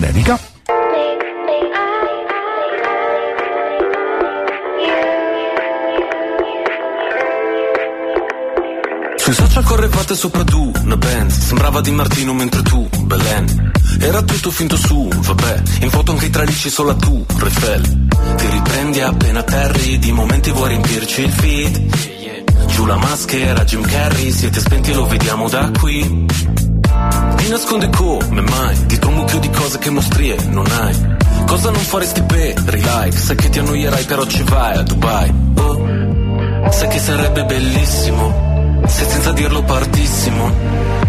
Sui social correvate sopra tu, una band. Sembrava di Martino mentre tu, Belen. Era tutto finto su, vabbè. In foto anche i tralicci solo tu, Refel Ti riprendi appena terri Di momenti vuoi riempirci il feed. Giù la maschera, Jim Carrey Siete spenti e lo vediamo da qui. Ti nasconde come mai? Dietro un mucchio di cose che mostrie non hai. Cosa non faresti per like Sai che ti annoierai però ci vai a Dubai. Oh, sai che sarebbe bellissimo se senza dirlo partissimo.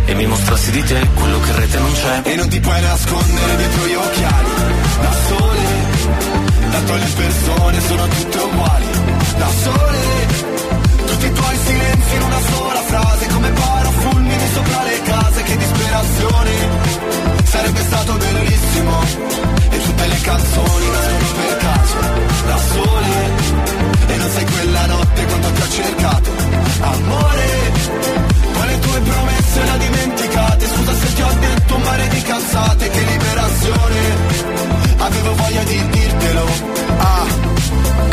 E mi mostrassi di te quello che in rete non c'è. E non ti puoi nascondere dietro gli occhiali. Da sole Tanto le persone sono tutte uguali. Da sole Tutti i tuoi silenzi in una sola frase. Come parafulmini sopra le case Che disperazione. Sarebbe stato bellissimo. E tutte le canzoni nascono per caso. Da sole E non sei quella notte quando ti ho cercato. Amore poi le tue promesse le dimenticate. Scusa se ti ho detto un mare di cazzate. Che liberazione. Avevo voglia di dirtelo. Ah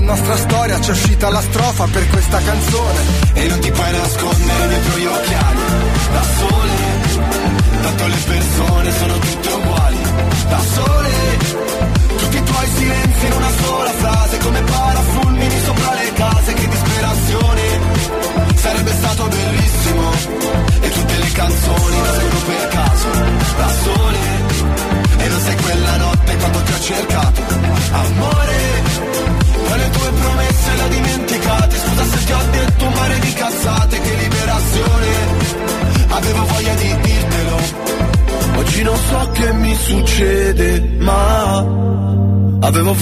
nostra storia c'è uscita la strofa per questa canzone. E non ti puoi nascondere dietro gli occhiali, da sole. Tanto le persone sono tutte uguali, da sole.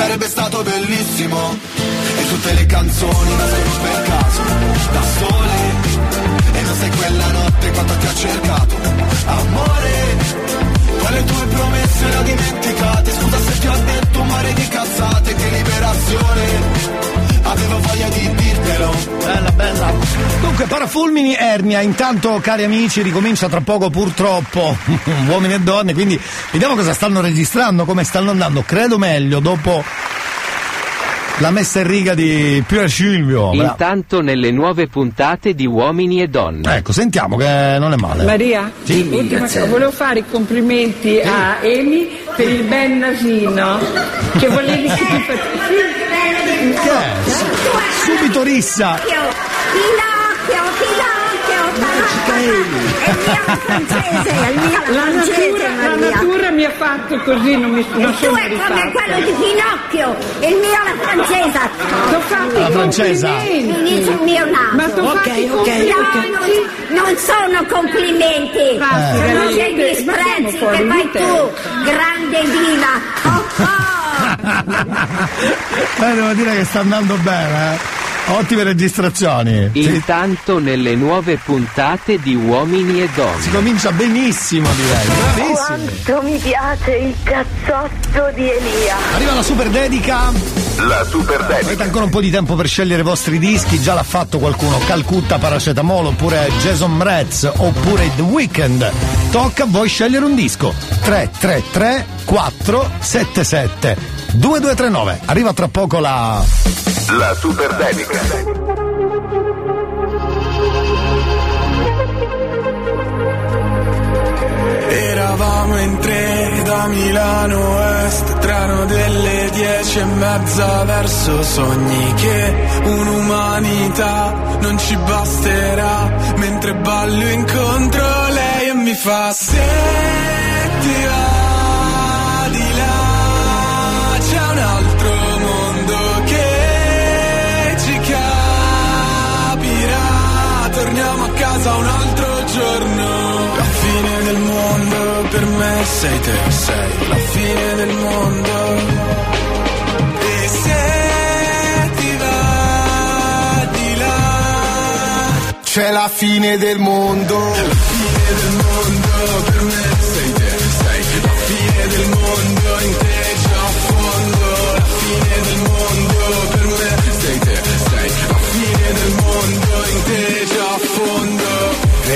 Sarebbe stato bellissimo, e tutte le canzoni nascono per caso, da sole. E non sei quella notte quando ti ho cercato, amore. Le tue promesse le ho dimenticate, scusa se ti ho detto un mare di cazzate, che liberazione. Avevo voglia di dirtelo. Bella, bella. Dunque, parafulmini, ernia. Intanto, cari amici, ricomincia tra poco purtroppo (laughs) uomini e donne. Quindi vediamo cosa stanno registrando, come stanno andando. Credo meglio dopo la messa in riga di Pier Silvio. Intanto nelle nuove puntate di Uomini e Donne. Ecco, sentiamo che non è male. Maria, Sì. ultima cosa, volevo fare i complimenti a Emi per il bel nasino che volevi che ti facessi. Subito rissa. Pinocchio, La francese, natura, la Maria. natura mi ha fatto così, non mi non Il sono è come quello di Pinocchio, il mio è la francesa. T'ho fatto La francesa. complimenti. Mi dice il mio naso. Ma t'ho fatto i No, complimenti. non, non sono complimenti, Basta, sono veramente. degli sprezzi Andiamo che fai tu, grande diva. Oh, oh. (laughs) Beh, devo dire che sta andando bene, eh. Ottime registrazioni. Intanto nelle nuove puntate di Uomini e Donne. Si comincia benissimo direi, bravissimi. Quanto mi piace il cazzotto di Elia. Arriva la super dedica. La super dedica. Avete ancora un po' di tempo per scegliere i vostri dischi, già l'ha fatto qualcuno, Calcutta Paracetamolo, oppure Jason Mraz, oppure The Weeknd. Tocca a voi scegliere un disco. 333 477 2239. Arriva tra poco la La super dedica. Eravamo in tre da Milano Est, treno delle dieci e mezza verso sogni che un'umanità non ci basterà, mentre ballo incontro lei e mi fa se ti va casa un altro giorno. La fine del mondo per me sei te, sei la fine del mondo. E se ti va di là C'è la fine del mondo. la fine del mondo per me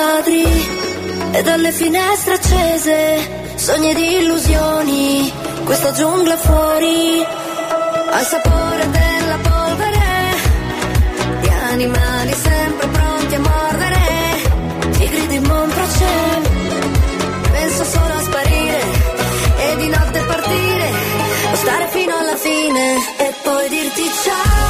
ladri. E dalle finestre accese, sogni di illusioni, questa giungla fuori, al sapore della polvere, di animali sempre pronti a mordere, tigri di Montrachet, penso solo a sparire e di notte partire, o stare fino alla fine e poi dirti ciao.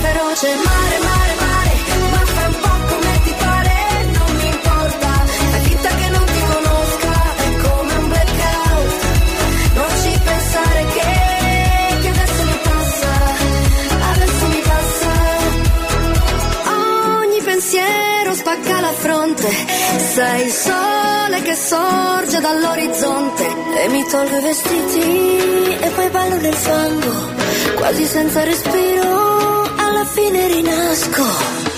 Feroce. Mare, mare, mare, ma fai un po' come ti pare, non mi importa. Fai finta che non ti conosca, è come un blackout. Non ci pensare che, che adesso mi passa, adesso mi passa. Ogni pensiero spacca la fronte, sei il sole che sorge dall'orizzonte e mi tolgo i vestiti e poi ballo nel fango, quasi senza respiro, alla fine rinasco.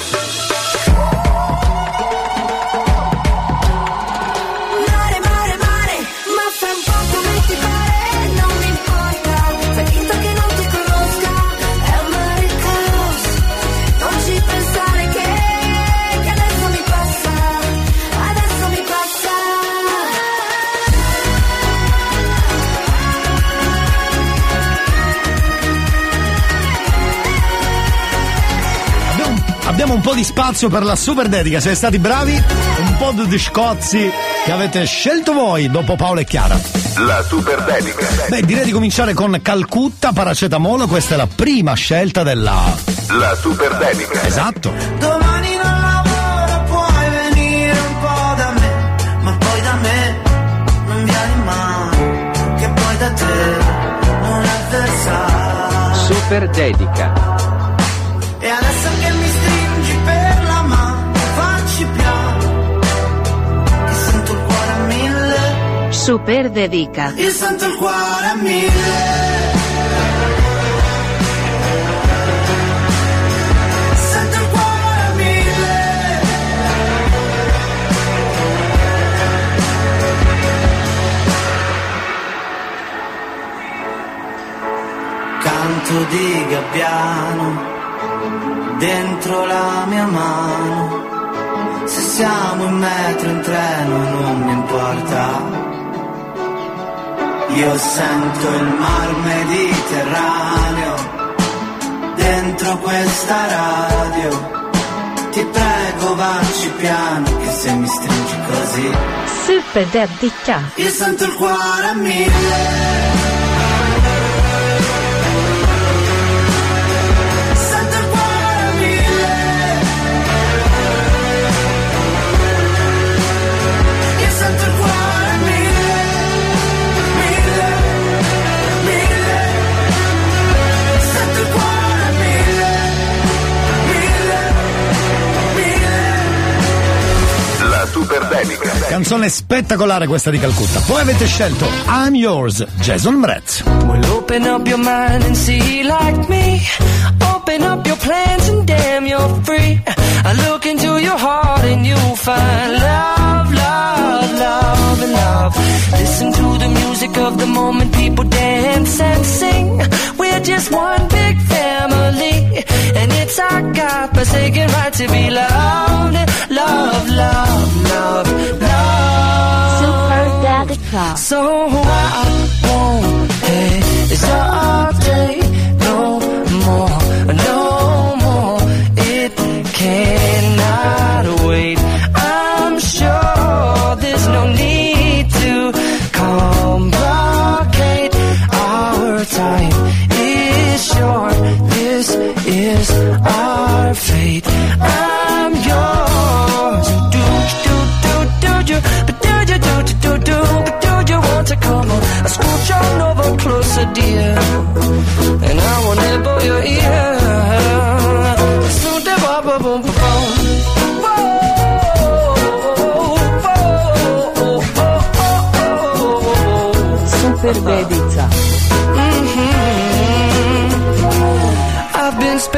Po' di spazio per la super dedica, siete stati bravi? Un po' di scozzi che avete scelto voi dopo Paolo e Chiara. La super dedica. Beh, direi di cominciare con Calcutta, paracetamolo, questa è la prima scelta della... La super dedica. Esatto. Domani non lavoro, puoi venire un po' da me, ma poi da me non vieni mai, che poi da te non è. Super dedica. Super dedica. il. Sento il cuore a mille. Canto di gabbiano dentro la mia mano. Se siamo in metro, in treno, non mi importa. Io sento il mar Mediterraneo dentro questa radio. Ti prego, vacci piano, che se mi stringi così, Super dedica. io sento il cuore a mille. Canzone spettacolare questa di Calcutta. Poi avete scelto I'm Yours, Jason Mraz. Well, open up your mind and see like me. Open up your plans and damn, you're free. I look into your heart and you'll find love, love, love, and love. Listen to the music of the moment, people dance and sing. We're just one big family, and it's our God-forsaken right to be loved, love, love, love, love. Super dedica. So I won't hesitate no more, your ear.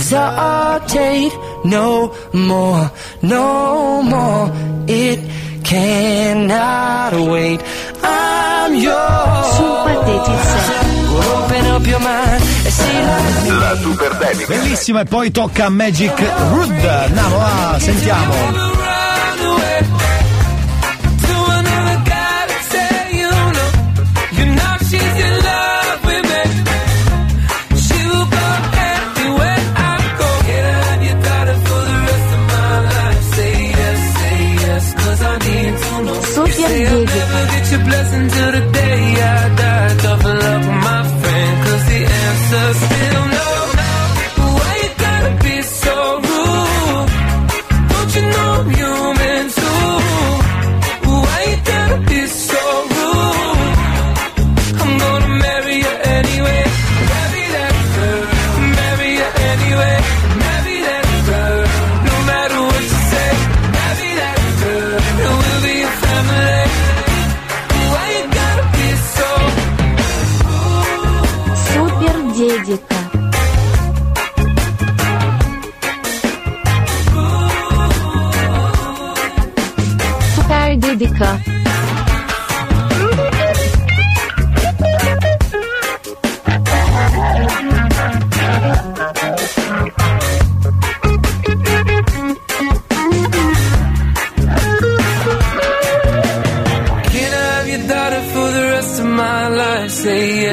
exaltate no more, no more. It cannot wait. I'm yours. Open up your mind and see La Super Bellissima e poi tocca a Magic Rude. Andiamo, ah, sentiamo.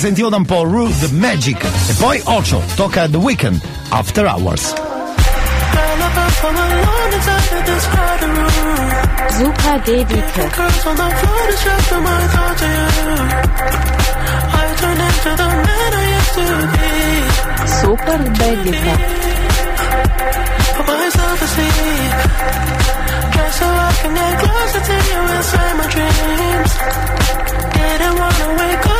sentivo da un po' Rule the Magic e poi Ocho tocca The weekend After Hours Super Super Dedike so I can get closer to you inside my dreams. Didn't wanna wake up.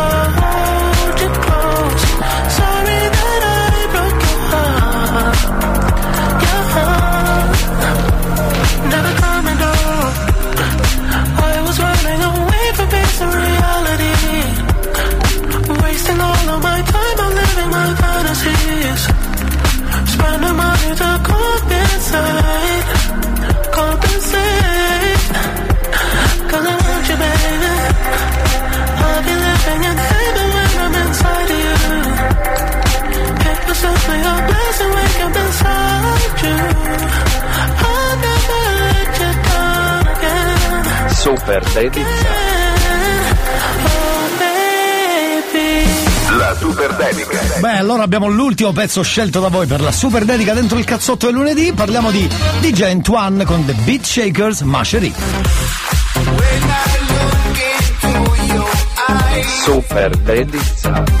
super dedica. La super dedica. Beh, allora abbiamo l'ultimo pezzo scelto da voi per la super dedica dentro il cazzotto del lunedì. Parliamo di DJ Antoine con The Beat Shakers Mashery. Super dedica.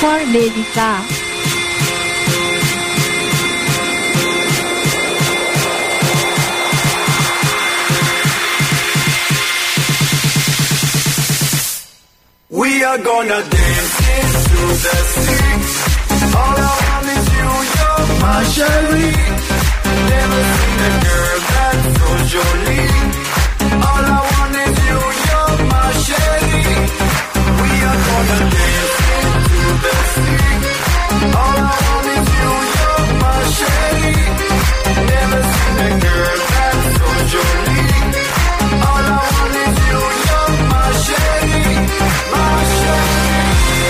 For dedica. We are gonna dance into the sea. All I want is you, you're my sherry. Never seen a girl that's so jolie.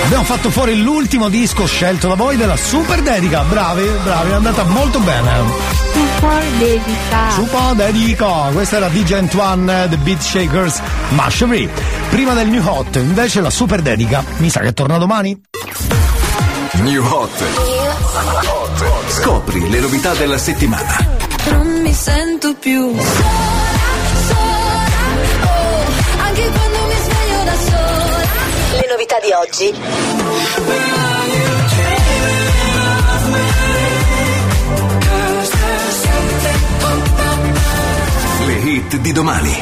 Abbiamo fatto fuori l'ultimo disco scelto da voi della Super Dedica. Bravi, bravi, è andata molto bene. For dedica. Super Dedica. Questa era DJ Antoine, The Beat Shakers, Mashery. Prima del New Hot, invece la Super Dedica. Mi sa che torna domani? New Hot. Scopri le novità della settimana. Non mi sento più novità di oggi. Le hit di domani.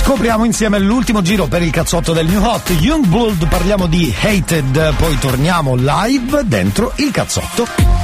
Scopriamo insieme l'ultimo giro per il cazzotto del New Hot. Youngblood parliamo di Hated, poi torniamo live dentro il cazzotto.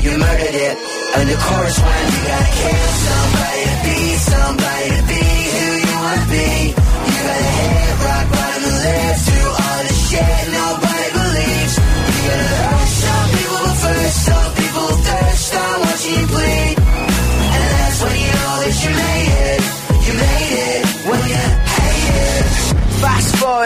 You murdered it. And the chorus went, you gotta kill somebody to be somebody to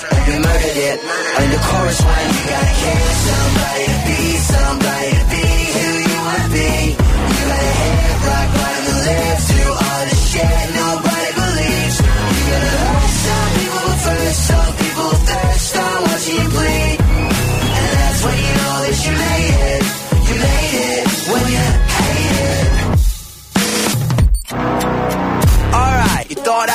You murdered it. And the chorus went, you gotta kill somebody to be somebody to be who you wanna be. You gotta hit rock bottom and live through all the shit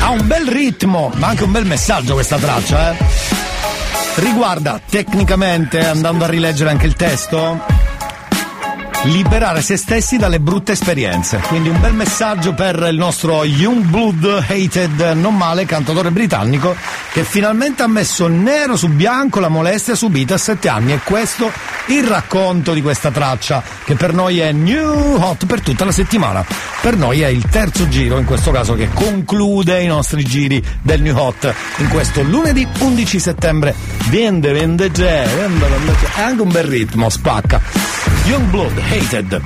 Ha un bel ritmo, ma anche un bel messaggio questa traccia, eh. Riguarda tecnicamente, andando a rileggere anche il testo, liberare se stessi dalle brutte esperienze. Quindi un bel messaggio per il nostro Youngblood Hated non male cantatore britannico che finalmente ha messo nero su bianco la molestia subita a sette anni e questo il racconto di questa traccia che per noi è new hot per tutta la settimana. Per noi è il terzo giro in questo caso che conclude i nostri giri del new hot in questo lunedì 11 settembre. Vende, vende, c'è, vende, vende, c'è. È anche un bel ritmo, spacca. Youngblood Hated.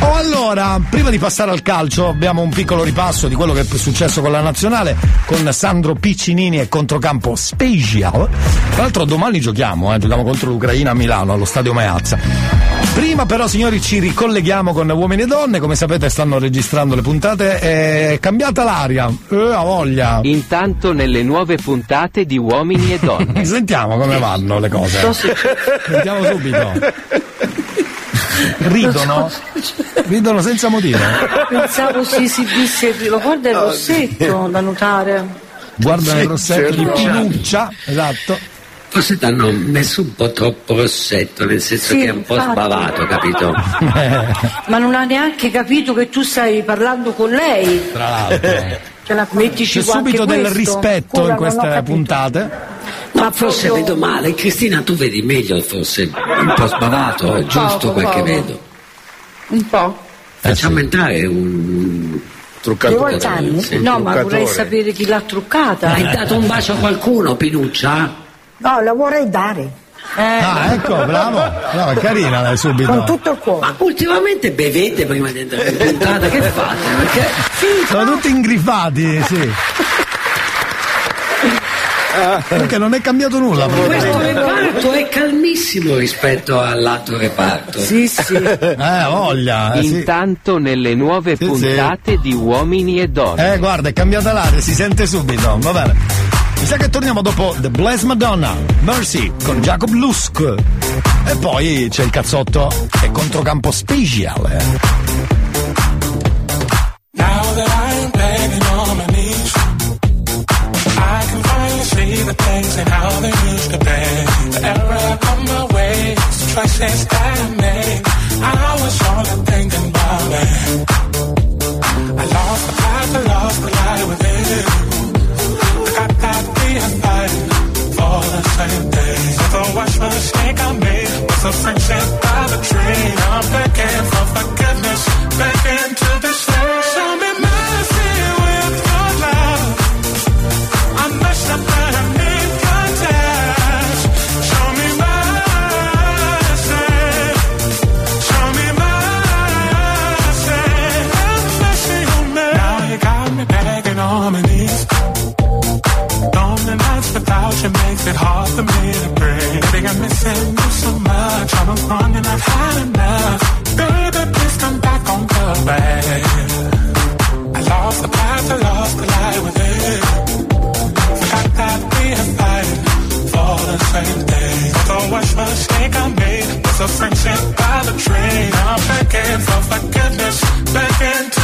Oh allora, prima di passare al calcio abbiamo un piccolo ripasso di quello che è successo con la nazionale con Sandro Piccinini e controcampo Special. Tra l'altro domani giochiamo, eh, giochiamo contro l'Ucraina a Milano allo stadio Meazza. Prima però signori ci ricolleghiamo con uomini e donne, come sapete stanno registrando le puntate, è cambiata l'aria, eh, ha voglia. Intanto nelle nuove puntate di Uomini e Donne. (laughs) Sentiamo come vanno le cose. Sentiamo subito. Ridono? Ridono senza motivo. Pensavo si esibisse, lo guarda il rossetto da notare. Guarda il rossetto di certo. Pinuccia, esatto. Forse ti hanno messo un po' troppo rossetto, nel senso Sì, che è un po' infatti. sbavato, capito? (laughs) Ma non ha neanche capito che tu stai parlando con lei. Tra l'altro. Cioè, la- mettici C'è subito del questo. rispetto Ora in queste capito. puntate. Ma forse vedo male. Cristina, tu vedi meglio, forse un po' sbavato, giusto Poco, quel che vedo. Un po'. Facciamo entrare un Di Voltani? Sì. No, ma vorrei sapere chi l'ha truccata. Hai dato un bacio a qualcuno, Pinuccia? No, la vorrei dare. Ah, ecco, bravo. No, è carina lei subito. Con tutto il cuore. Ma ultimamente bevete prima di entrare in puntata, che fate? Perché Sono tutti ingrifati, sì. Perché non è cambiato nulla. questo reparto è calmissimo rispetto all'altro reparto. Sì, sì. (laughs) Eh, voglia. eh, sì. Intanto nelle nuove Sì, puntate di Uomini e Donne. Eh, guarda, è cambiata l'aria, si sente subito. Va bene. Mi sa che torniamo dopo The Blessed Madonna, Mercy, con Jacob Lusk. E poi c'è il cazzotto e controcampo special. Things and how they used to be. The error of my ways, the choices that I made, I was only thinking about it. I lost the path, I lost the light within. I got that being fighting for the same thing. So the worst mistake I made was a friendship by the tree. I'm begging for forgiveness, begging much. I'm I've had enough. Baby, please come back on the way. I lost the path, I lost the light within. Forgot that we for the same thing. Mistake I made was a friendship by the train. I'm begging for forgiveness, begging to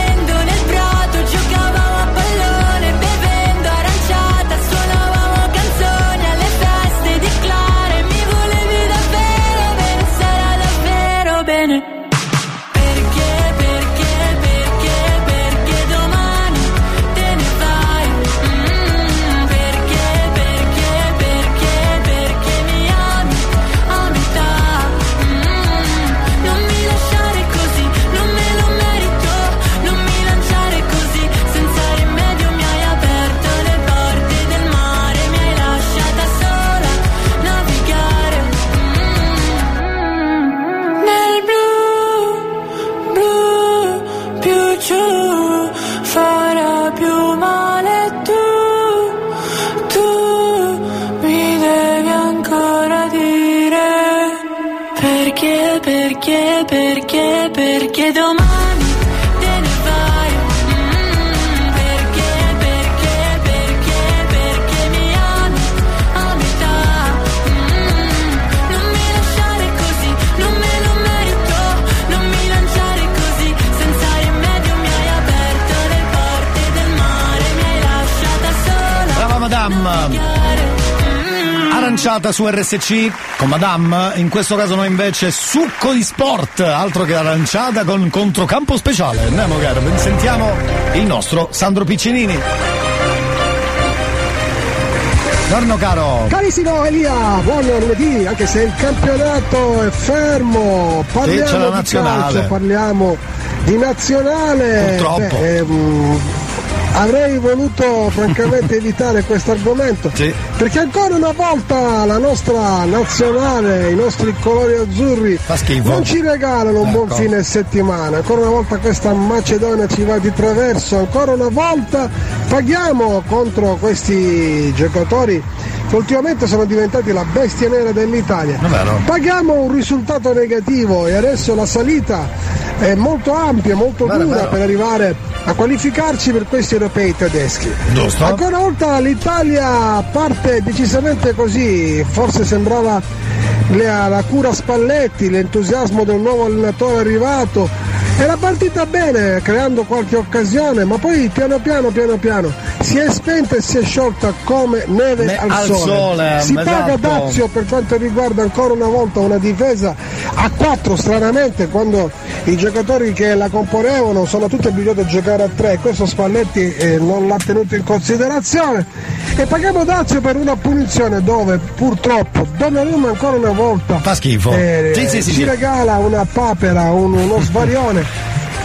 Aranciata su RSC con Madame, in questo caso noi invece succo di sport, altro che aranciata con controcampo speciale. Andiamo caro, sentiamo il nostro Sandro Piccinini. Buongiorno caro. Carissimo Elia, buon lunedì, anche se il campionato è fermo, Sì, parliamo la di nazionale. calcio, parliamo di nazionale. Purtroppo. Beh, ehm, avrei voluto francamente evitare questo argomento perché ancora una volta la nostra nazionale, i nostri colori azzurri non ci regalano un buon Ecco. fine settimana, ancora una volta questa Macedonia ci va di traverso, ancora una volta paghiamo contro questi giocatori che ultimamente sono diventati la bestia nera dell'Italia. Paghiamo un risultato negativo e adesso la salita è molto ampia, molto dura vero. per arrivare a qualificarci per questi europei tedeschi. Giusto. Ancora una volta l'Italia parte decisamente così, forse sembrava la, la cura Spalletti, l'entusiasmo del nuovo allenatore arrivato. Era partita bene, creando qualche occasione, ma poi piano piano, piano piano si è spenta e si è sciolta come neve Ne- al, sole. sole, Si paga esatto. Dazio per quanto riguarda ancora una volta una difesa a 4 stranamente quando i giocatori che la componevano sono tutti abituati a giocare a 3 questo Spalletti eh, non l'ha tenuto in considerazione. E paghiamo Dazio per una punizione dove purtroppo Donnarumma ancora una volta fa schifo. eh, Sì, sì, sì, ci regala una papera un- uno svarione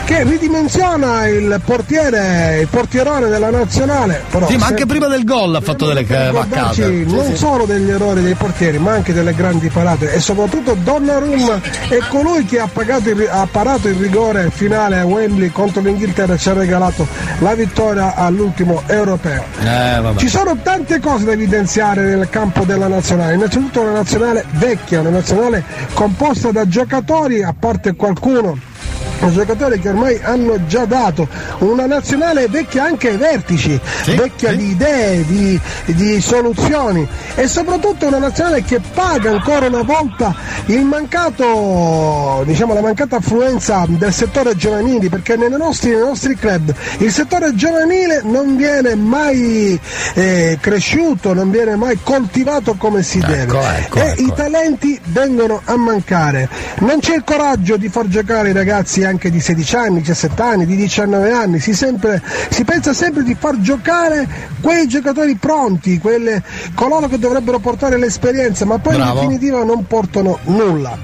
che ridimensiona il portiere il portierone della nazionale. Però Sì, ma anche prima del gol ha fatto delle vaccate. non solo degli errori dei portieri ma anche delle grandi parate. E soprattutto Donnarumma è colui che ha, pagato ha parato il rigore finale a Wembley contro l'Inghilterra e ci ha regalato la vittoria all'ultimo europeo. Eh, ci sono tante cose da evidenziare nel campo della nazionale, innanzitutto una nazionale vecchia, una nazionale composta da giocatori, a parte qualcuno giocatori che ormai hanno già dato una nazionale vecchia anche ai vertici, vecchia di idee, di, di soluzioni e soprattutto una nazionale che paga ancora una volta il mancato, diciamo, la mancata affluenza del settore giovanili perché nei nostri, nei nostri club il settore giovanile non viene mai eh, cresciuto, non viene mai coltivato come si deve. ecco, e i talenti vengono a mancare. Non c'è il coraggio di far giocare i ragazzi anche di 16 anni, 17 anni, di 19 anni, si, sempre- si pensa sempre di far giocare quei giocatori pronti, quelle- coloro che dovrebbero portare l'esperienza, ma poi Bravo. in definitiva non portano nulla.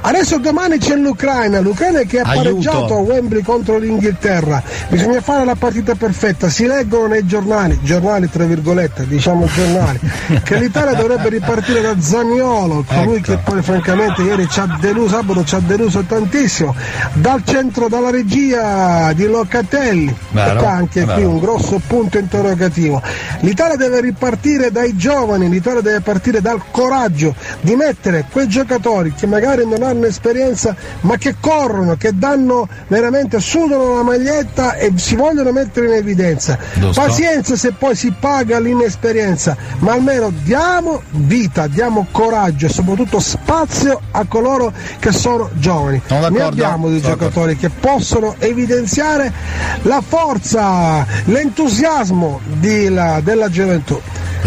Adesso domani c'è l'Ucraina, l'Ucraina che ha pareggiato a Wembley contro l'Inghilterra. Bisogna fare la partita perfetta, si leggono nei giornali, giornali tra virgolette, diciamo giornali, (laughs) che l'Italia dovrebbe ripartire da Zaniolo, colui Ecco. che poi francamente ieri ci ha deluso, sabato ci ha deluso tantissimo, dal centro, dalla regia di Locatelli, Vero, anche vero. qui un grosso punto interrogativo. L'Italia deve ripartire dai giovani, l'Italia deve partire dal coraggio di mettere quei giocatori che magari non hanno esperienza ma che corrono, che danno veramente, sudano la maglietta e si vogliono mettere in evidenza. Pazienza se poi si paga l'inesperienza, ma almeno diamo vita, diamo coraggio e soprattutto spazio a coloro che sono giovani. Ne abbiamo sono giocatori che possono evidenziare la forza, l'entusiasmo la- della gioventù.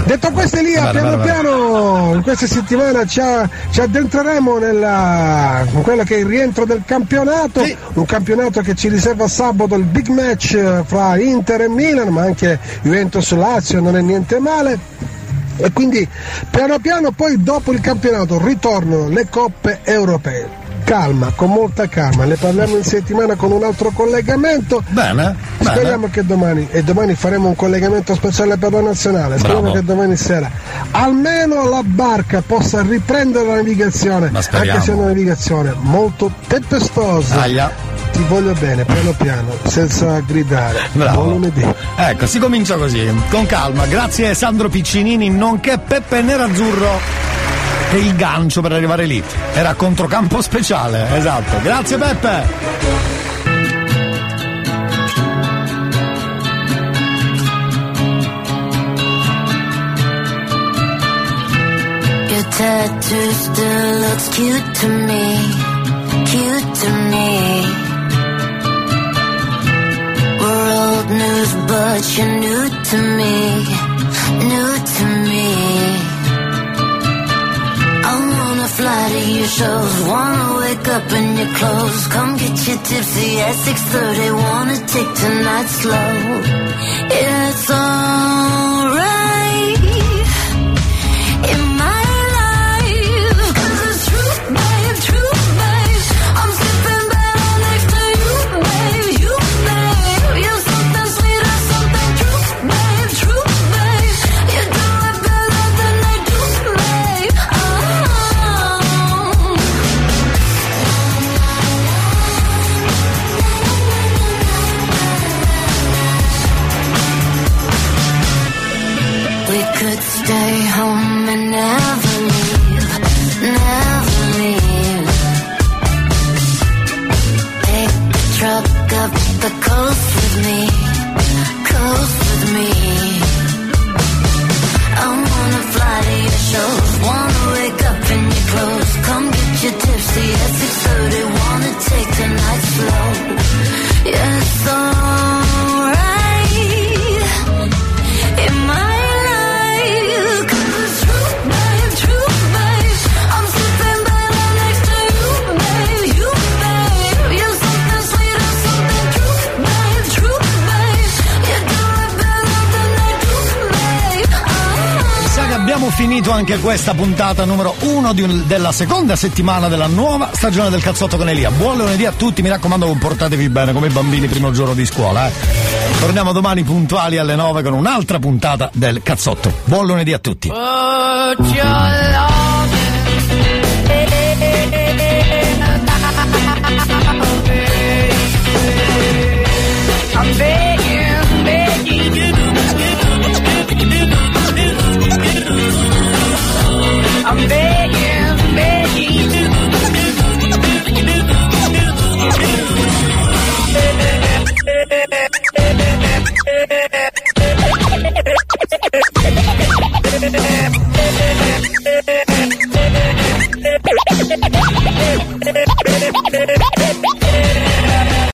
Detto questo Elia, piano piano in questa settimana ci addentreremo nella, in quello che è il rientro del campionato, un campionato che ci riserva sabato il big match eh, fra Inter e Milan, ma anche Juventus-Lazio non è niente male. E quindi piano piano poi dopo il campionato ritornano le coppe europee. Calma, con molta calma, ne parliamo in settimana con un altro collegamento. Bene, Speriamo che domani, e domani faremo un collegamento speciale per la nazionale, speriamo Bravo. che domani sera almeno la barca possa riprendere la navigazione, anche se è una navigazione molto tempestosa. Aia. Ti voglio bene, piano piano, senza gridare. Bravo. Buon lunedì. Ecco, si comincia così, con calma. Grazie Sandro Piccinini, nonché Peppe Nerazzurro. E il gancio per arrivare lì. Era controcampo speciale, esatto. Grazie Peppe. Tattoo still looks cute to me, cute to me. We're old news, but you're new to me, new to me. Fly to your shows, wanna wake up in your clothes, come get you tipsy at 6:30, wanna take tonight slow. It's alright finito anche questa puntata numero uno di un- della seconda settimana della nuova stagione del cazzotto con Elia. Buon lunedì a tutti, mi raccomando comportatevi bene come i bambini primo giorno di scuola. Eh. Torniamo domani puntuali alle 9 con un'altra puntata del cazzotto. Buon lunedì a tutti. Put